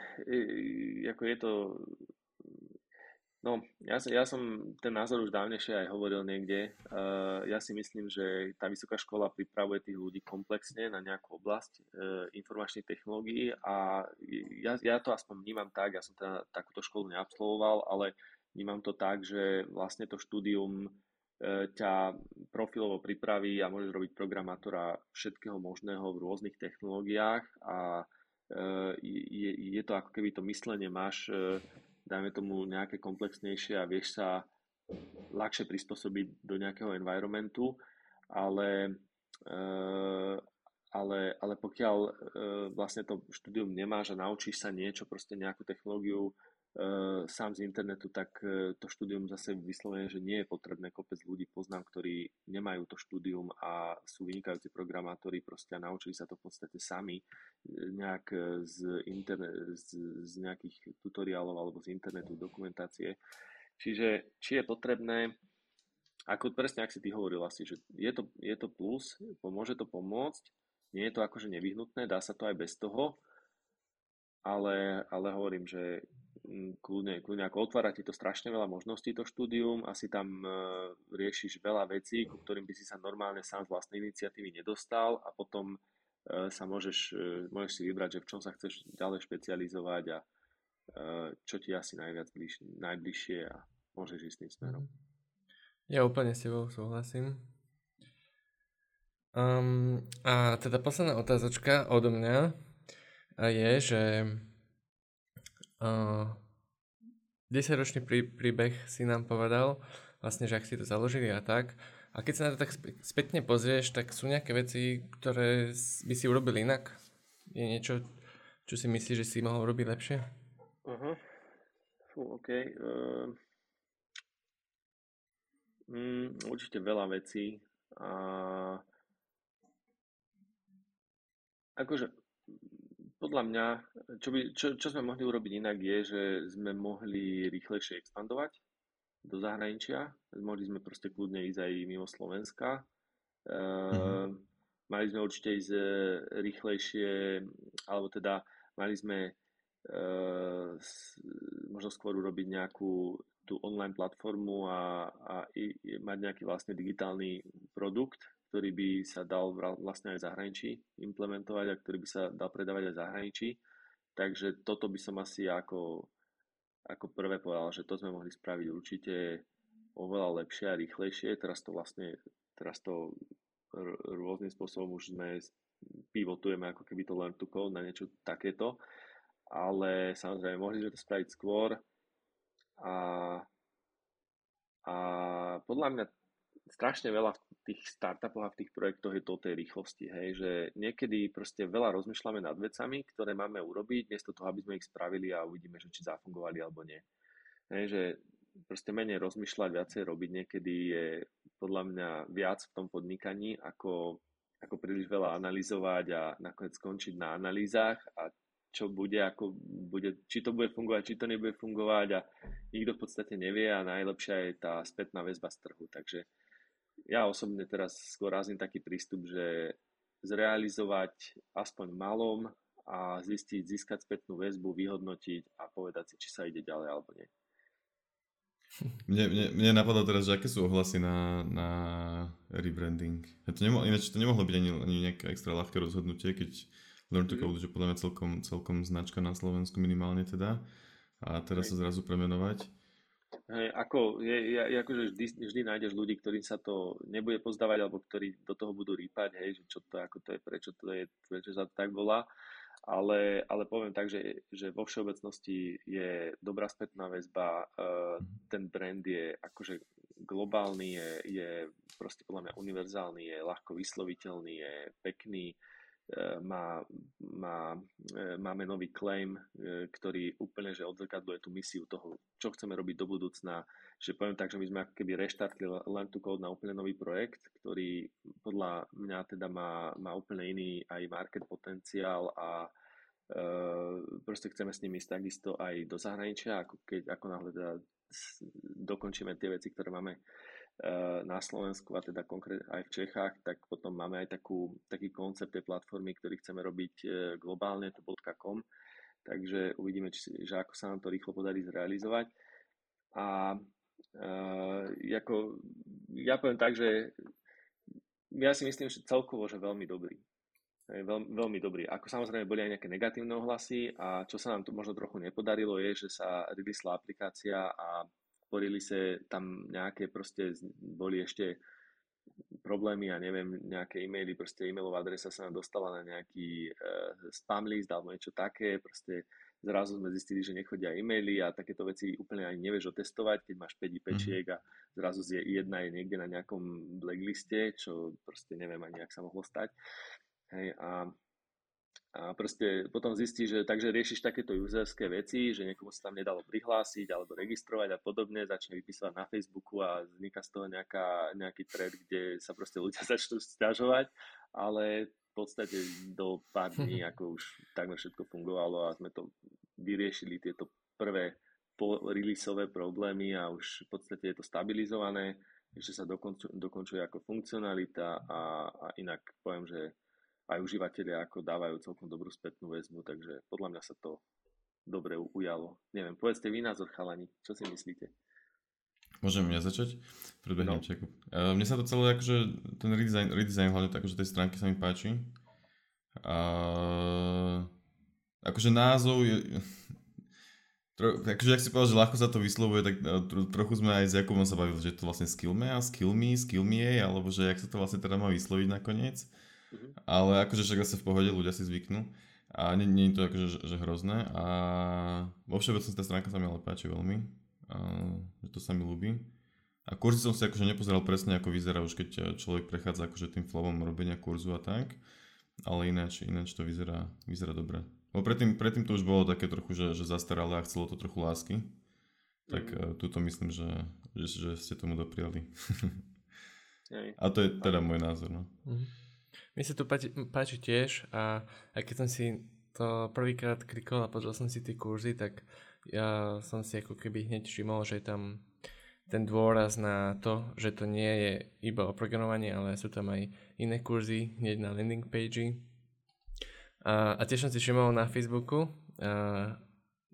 ako je to No, ja, ja som ten názor už dávnejšie aj hovoril niekde. Uh, ja si myslím, že tá vysoká škola pripravuje tých ľudí komplexne na nejakú oblasť uh, informačných technológií a ja, ja to aspoň vnímam tak, ja som teda takúto školu neabsolvoval, ale vnímam to tak, že vlastne to štúdium uh, ťa profilovo pripraví a môžeš robiť programátora všetkého možného v rôznych technológiách a je, je to ako keby to myslenie máš dajme tomu nejaké komplexnejšie a vieš sa ľahšie prispôsobiť do nejakého environmentu, ale, ale, ale pokiaľ vlastne to štúdium nemáš a naučíš sa niečo, proste nejakú technológiu sám z internetu, tak uh, to štúdium zase vyslovene, že nie je potrebné. Kopec ľudí poznám, ktorí nemajú to štúdium a sú vynikajúci programátori proste a naučili sa to v podstate sami e, nejak z, interne- z, z nejakých tutoriálov alebo z internetu, dokumentácie. Čiže či je potrebné, ako presne, ak si ty hovoril asi, že je to, je to plus, pomôže to pomôcť, nie je to akože nevyhnutné, dá sa to aj bez toho, ale, ale hovorím, že kľudne, kľudne ako otvára ti to strašne veľa možností to štúdium, asi tam e, riešiš veľa vecí, ku ktorým by si sa normálne sám z vlastnej iniciatívy nedostal a potom e, sa môžeš, e, môžeš si vybrať, že v čom sa chceš ďalej špecializovať a e, čo ti asi najviac bliž, najbližšie a môžeš ísť tým smerom. Mhm. Ja úplne s tebou súhlasím. Um, a teda posledná otázočka odo mňa je, že Uh, 10-ročný prí, príbeh si nám povedal, vlastne, že ak si to založili a tak. A keď sa na to tak spätne pozrieš, tak sú nejaké veci, ktoré by si urobil inak? Je niečo, čo si myslíš, že si mohol robiť lepšie? Aha. Fú, OK. Uh, mm, určite veľa vecí. A akože podľa mňa, čo, by, čo, čo sme mohli urobiť inak je, že sme mohli rýchlejšie expandovať. do zahraničia. Mohli sme proste kľudne ísť aj mimo Slovenska. Mm-hmm. Mali sme určite ísť rýchlejšie, alebo teda mali sme uh, možno skôr urobiť nejakú tú online platformu a, a i, mať nejaký vlastne digitálny produkt, ktorý by sa dal vlastne aj v zahraničí implementovať a ktorý by sa dal predávať aj v zahraničí. Takže toto by som asi ako, ako prvé povedal, že to sme mohli spraviť určite oveľa lepšie a rýchlejšie. Teraz to vlastne, teraz to r- rôznym spôsobom už sme pivotujeme ako keby to learn to code na niečo takéto. Ale samozrejme, mohli sme to spraviť skôr a, a podľa mňa strašne veľa v tých startupoch a v tých projektoch je to o tej rýchlosti, hej, že niekedy proste veľa rozmýšľame nad vecami, ktoré máme urobiť, miesto toho, aby sme ich spravili a uvidíme, že či zafungovali alebo nie. Hej, že proste menej rozmýšľať, viacej robiť niekedy je podľa mňa viac v tom podnikaní, ako, ako príliš veľa analyzovať a nakoniec skončiť na analýzach a čo bude, ako bude, či to bude fungovať, či to nebude fungovať a nikto v podstate nevie a najlepšia je tá spätná väzba z trhu. Takže ja osobne teraz skôr razím taký prístup, že zrealizovať aspoň malom a zistiť, získať spätnú väzbu, vyhodnotiť a povedať si, či sa ide ďalej alebo nie. Mne, mne, mne napadlo teraz, že aké sú ohlasy na, na rebranding. To nemohlo, ináč to nemohlo byť ani, ani nejaké extra ľahké rozhodnutie, keď Learn to Code, že podľa mňa celkom, celkom značka na Slovensku minimálne teda. A teraz sa zrazu premenovať. Hej, ako, je, je, akože vždy, vždy nájdeš ľudí, ktorým sa to nebude pozdávať, alebo ktorí do toho budú rýpať, hej, že čo to, ako to je, prečo to je, prečo sa to tak volá. Ale, ale poviem tak, že, že vo všeobecnosti je dobrá spätná väzba, uh, ten brand je akože globálny, je, je proste podľa mňa univerzálny, je ľahko vysloviteľný, je pekný, má, má, e, máme nový claim, e, ktorý úplne že odzrkadluje tú misiu toho, čo chceme robiť do budúcna. Že poviem tak, že my sme ako keby reštartli Learn to Code na úplne nový projekt, ktorý podľa mňa teda má, má úplne iný aj market potenciál a uh, proste chceme s ním ísť takisto aj do zahraničia, ako, keď, ako náhle teda dokončíme tie veci, ktoré máme na Slovensku a teda konkrétne aj v Čechách, tak potom máme aj takú, taký koncept tej platformy, ktorý chceme robiť eh, globálne, to .com, takže uvidíme, či, že ako sa nám to rýchlo podarí zrealizovať. A e, ako, ja poviem tak, že ja si myslím, že celkovo, že veľmi dobrý. Veľ, veľmi dobrý. Ako samozrejme boli aj nejaké negatívne ohlasy a čo sa nám tu možno trochu nepodarilo je, že sa releasla aplikácia a sporili sa tam nejaké proste, boli ešte problémy a ja neviem, nejaké e-maily, proste e-mailová adresa sa nám dostala na nejaký uh, spam list alebo niečo také, proste zrazu sme zistili, že nechodia e-maily a takéto veci úplne ani nevieš otestovať, keď máš 5 pečiek mm-hmm. a zrazu je jedna je niekde na nejakom blackliste, čo proste neviem ani, ak sa mohlo stať. Hej, a a proste potom zistí, že takže riešiš takéto userské veci, že niekomu sa tam nedalo prihlásiť alebo registrovať a podobne, začne vypísať na Facebooku a vzniká z toho nejaká, nejaký thread, kde sa proste ľudia začnú stiažovať, ale v podstate do pár dní ako už takmer všetko fungovalo a sme to vyriešili tieto prvé releaseové problémy a už v podstate je to stabilizované, ešte sa dokončuje, dokončuje ako funkcionalita a, a inak poviem, že aj užívateľia ako dávajú celkom dobrú spätnú väzbu, takže podľa mňa sa to dobre ujalo. Neviem, povedzte vy názor chalani, čo si myslíte? Môžem ja začať? Predbehnem no. čeku. Uh, mne sa to celé, akože ten redesign, redesign hlavne tak, že tej stránky sa mi páči. Uh, akože názov je... Tro, akože ak si povedal, že ľahko sa to vyslovuje, tak uh, tro, trochu sme aj s Jakubom sa bavili, že je to vlastne skillme a skillme, skillme, alebo že jak sa to vlastne teda má vysloviť nakoniec. Mm-hmm. Ale akože však zase v pohode, ľudia si zvyknú. A nie, nie je to akože že, že hrozné. A vo všeobecnosti tá stránka sa mi ale páči veľmi. A, že to sa mi ľúbi. A kurzy som si akože nepozeral presne, ako vyzerá už keď človek prechádza akože tým flowom robenia kurzu a tak. Ale ináč, ináč to vyzerá, vyzerá dobre. Bo predtým, predtým to už bolo také trochu, že, že zastaralé a chcelo to trochu lásky. Tak mm. tuto myslím, že, že, že ste tomu dopriali. a to je teda môj názor. No. Mm. Mi sa to páči, páči tiež a aj keď som si to prvýkrát klikol a pozrel som si tie kurzy, tak ja som si ako keby hneď všimol, že je tam ten dôraz na to, že to nie je iba o programovaní, ale sú tam aj iné kurzy, hneď na landing page. A, a tiež som si všimol na Facebooku, a,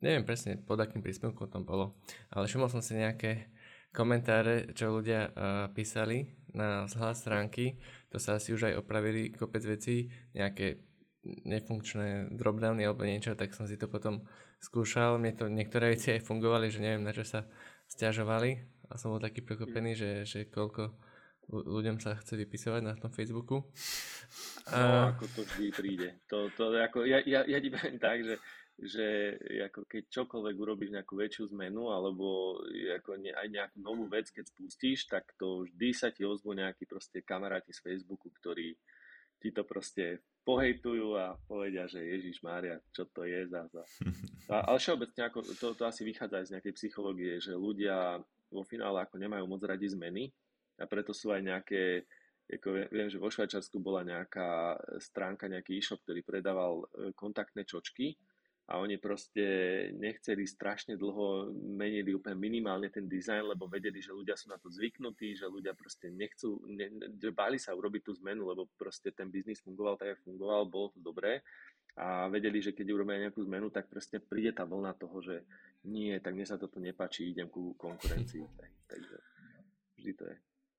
neviem presne pod akým príspevkom tam bolo, ale všimol som si nejaké komentáre, čo ľudia a, písali na vzhľad stránky, to sa asi už aj opravili kopec vecí, nejaké nefunkčné dropdowny alebo niečo, tak som si to potom skúšal. Mne to niektoré veci aj fungovali, že neviem na čo sa stiažovali, a som bol taký prekvapený, že, že koľko ľuďom sa chce vypisovať na tom Facebooku. A... No, ako to vždy príde. To, to, ako, ja, ja, ja ti poviem tak, že, že ako keď čokoľvek urobíš nejakú väčšiu zmenu alebo ako ne, aj nejakú novú vec, keď spustíš, tak to vždy sa ti ozvú nejakí proste kamaráti z Facebooku, ktorí ti to proste pohejtujú a povedia, že Ježiš Mária, čo to je za... za. A, ale všeobecne ako, to, to asi vychádza aj z nejakej psychológie, že ľudia vo finále ako nemajú moc radi zmeny a preto sú aj nejaké, ako viem, že vo Švajčarsku bola nejaká stránka, nejaký e-shop, ktorý predával e, kontaktné čočky a oni proste nechceli strašne dlho, menili úplne minimálne ten dizajn, lebo vedeli, že ľudia sú na to zvyknutí, že ľudia proste nechcú, ne, že báli sa urobiť tú zmenu, lebo proste ten biznis fungoval tak, ako fungoval, bolo to dobré a vedeli, že keď urobia nejakú zmenu, tak proste príde tá vlna toho, že nie, tak mne sa toto nepáči, idem ku konkurencii. Tak, takže vždy to je.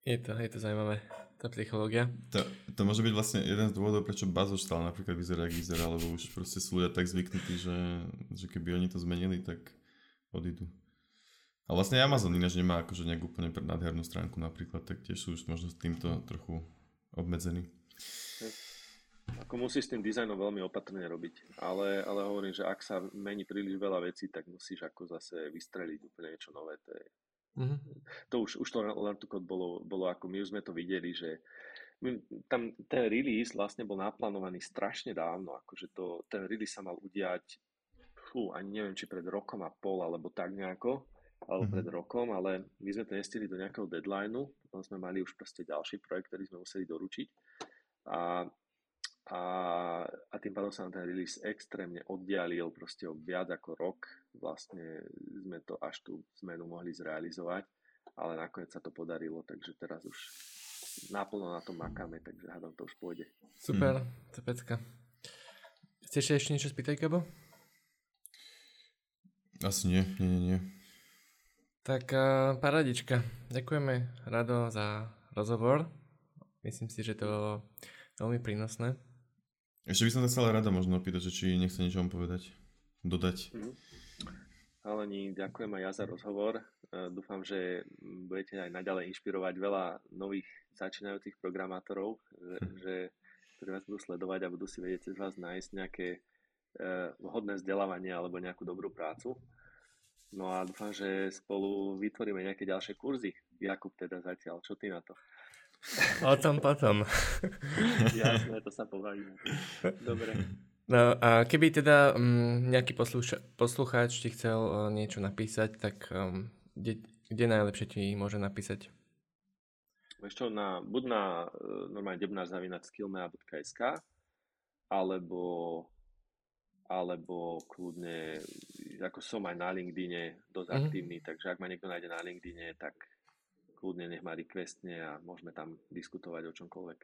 Je to, je to zaujímavé, tá psychológia. To, to môže byť vlastne jeden z dôvodov, prečo Bazo stále napríklad vyzerá, ak vyzerá, lebo už proste sú ľudia tak zvyknutí, že, že keby oni to zmenili, tak odídu. A vlastne Amazon ináč nemá akože nejak úplne nádhernú stránku napríklad, tak tiež sú už možno s týmto trochu obmedzení. Ako musí s tým dizajnom veľmi opatrne robiť, ale, ale hovorím, že ak sa mení príliš veľa vecí, tak musíš ako zase vystreliť úplne niečo nové. To, je, mm-hmm. to už, už to to Code bolo, bolo ako my už sme to videli, že my, tam ten release vlastne bol naplánovaný strašne dávno, akože to, ten release sa mal udiať fú, ani neviem, či pred rokom a pol, alebo tak nejako, alebo mm-hmm. pred rokom, ale my sme to nestili do nejakého deadlineu, potom sme mali už proste ďalší projekt, ktorý sme museli doručiť a a, a tým pádom sa nám ten release extrémne oddialil proste o viac ako rok. Vlastne sme to až tú zmenu mohli zrealizovať, ale nakoniec sa to podarilo, takže teraz už naplno na tom makáme, takže hádam to už pôjde. Super, hmm. to pecka. Chceš ešte niečo spýtať, Gabo? Asi nie, nie, nie, nie. Tak uh, paradička. Ďakujeme Rado za rozhovor. Myslím si, že to bolo veľmi prínosné. Ešte by som sa chcela rada možno opýtať, že či nechce niečo vám povedať, dodať. Mm. Haleni, ďakujem aj ja za rozhovor. E, dúfam, že budete aj naďalej inšpirovať veľa nových začínajúcich programátorov, že, hm. že, ktorí vás budú sledovať a budú si vedieť cez vás nájsť nejaké e, vhodné vzdelávanie alebo nejakú dobrú prácu. No a dúfam, že spolu vytvoríme nejaké ďalšie kurzy. Jakub teda zatiaľ, čo ty na to? O tom potom. Jasné, to sa pobavíme. Dobre. No a keby teda um, nejaký posluša- poslucháč ti chcel uh, niečo napísať, tak um, kde, kde najlepšie ti môže napísať? Ešte na, buď na uh, normálne debnár.skillmea.sk alebo alebo kľudne, ako som aj na LinkedIne dosť mm-hmm. aktívny, takže ak ma niekto nájde na LinkedIne, tak kľudne nech ma requestne a môžeme tam diskutovať o čomkoľvek.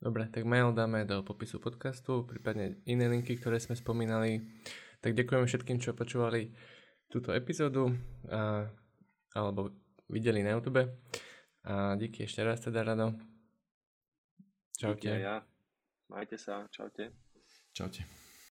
Dobre, tak mail dáme do popisu podcastu, prípadne iné linky, ktoré sme spomínali. Tak ďakujem všetkým, čo počúvali túto epizódu a, alebo videli na YouTube. A díky ešte raz teda, Rado. Čaute. Díky ja. Majte sa. Čaute. Čaute.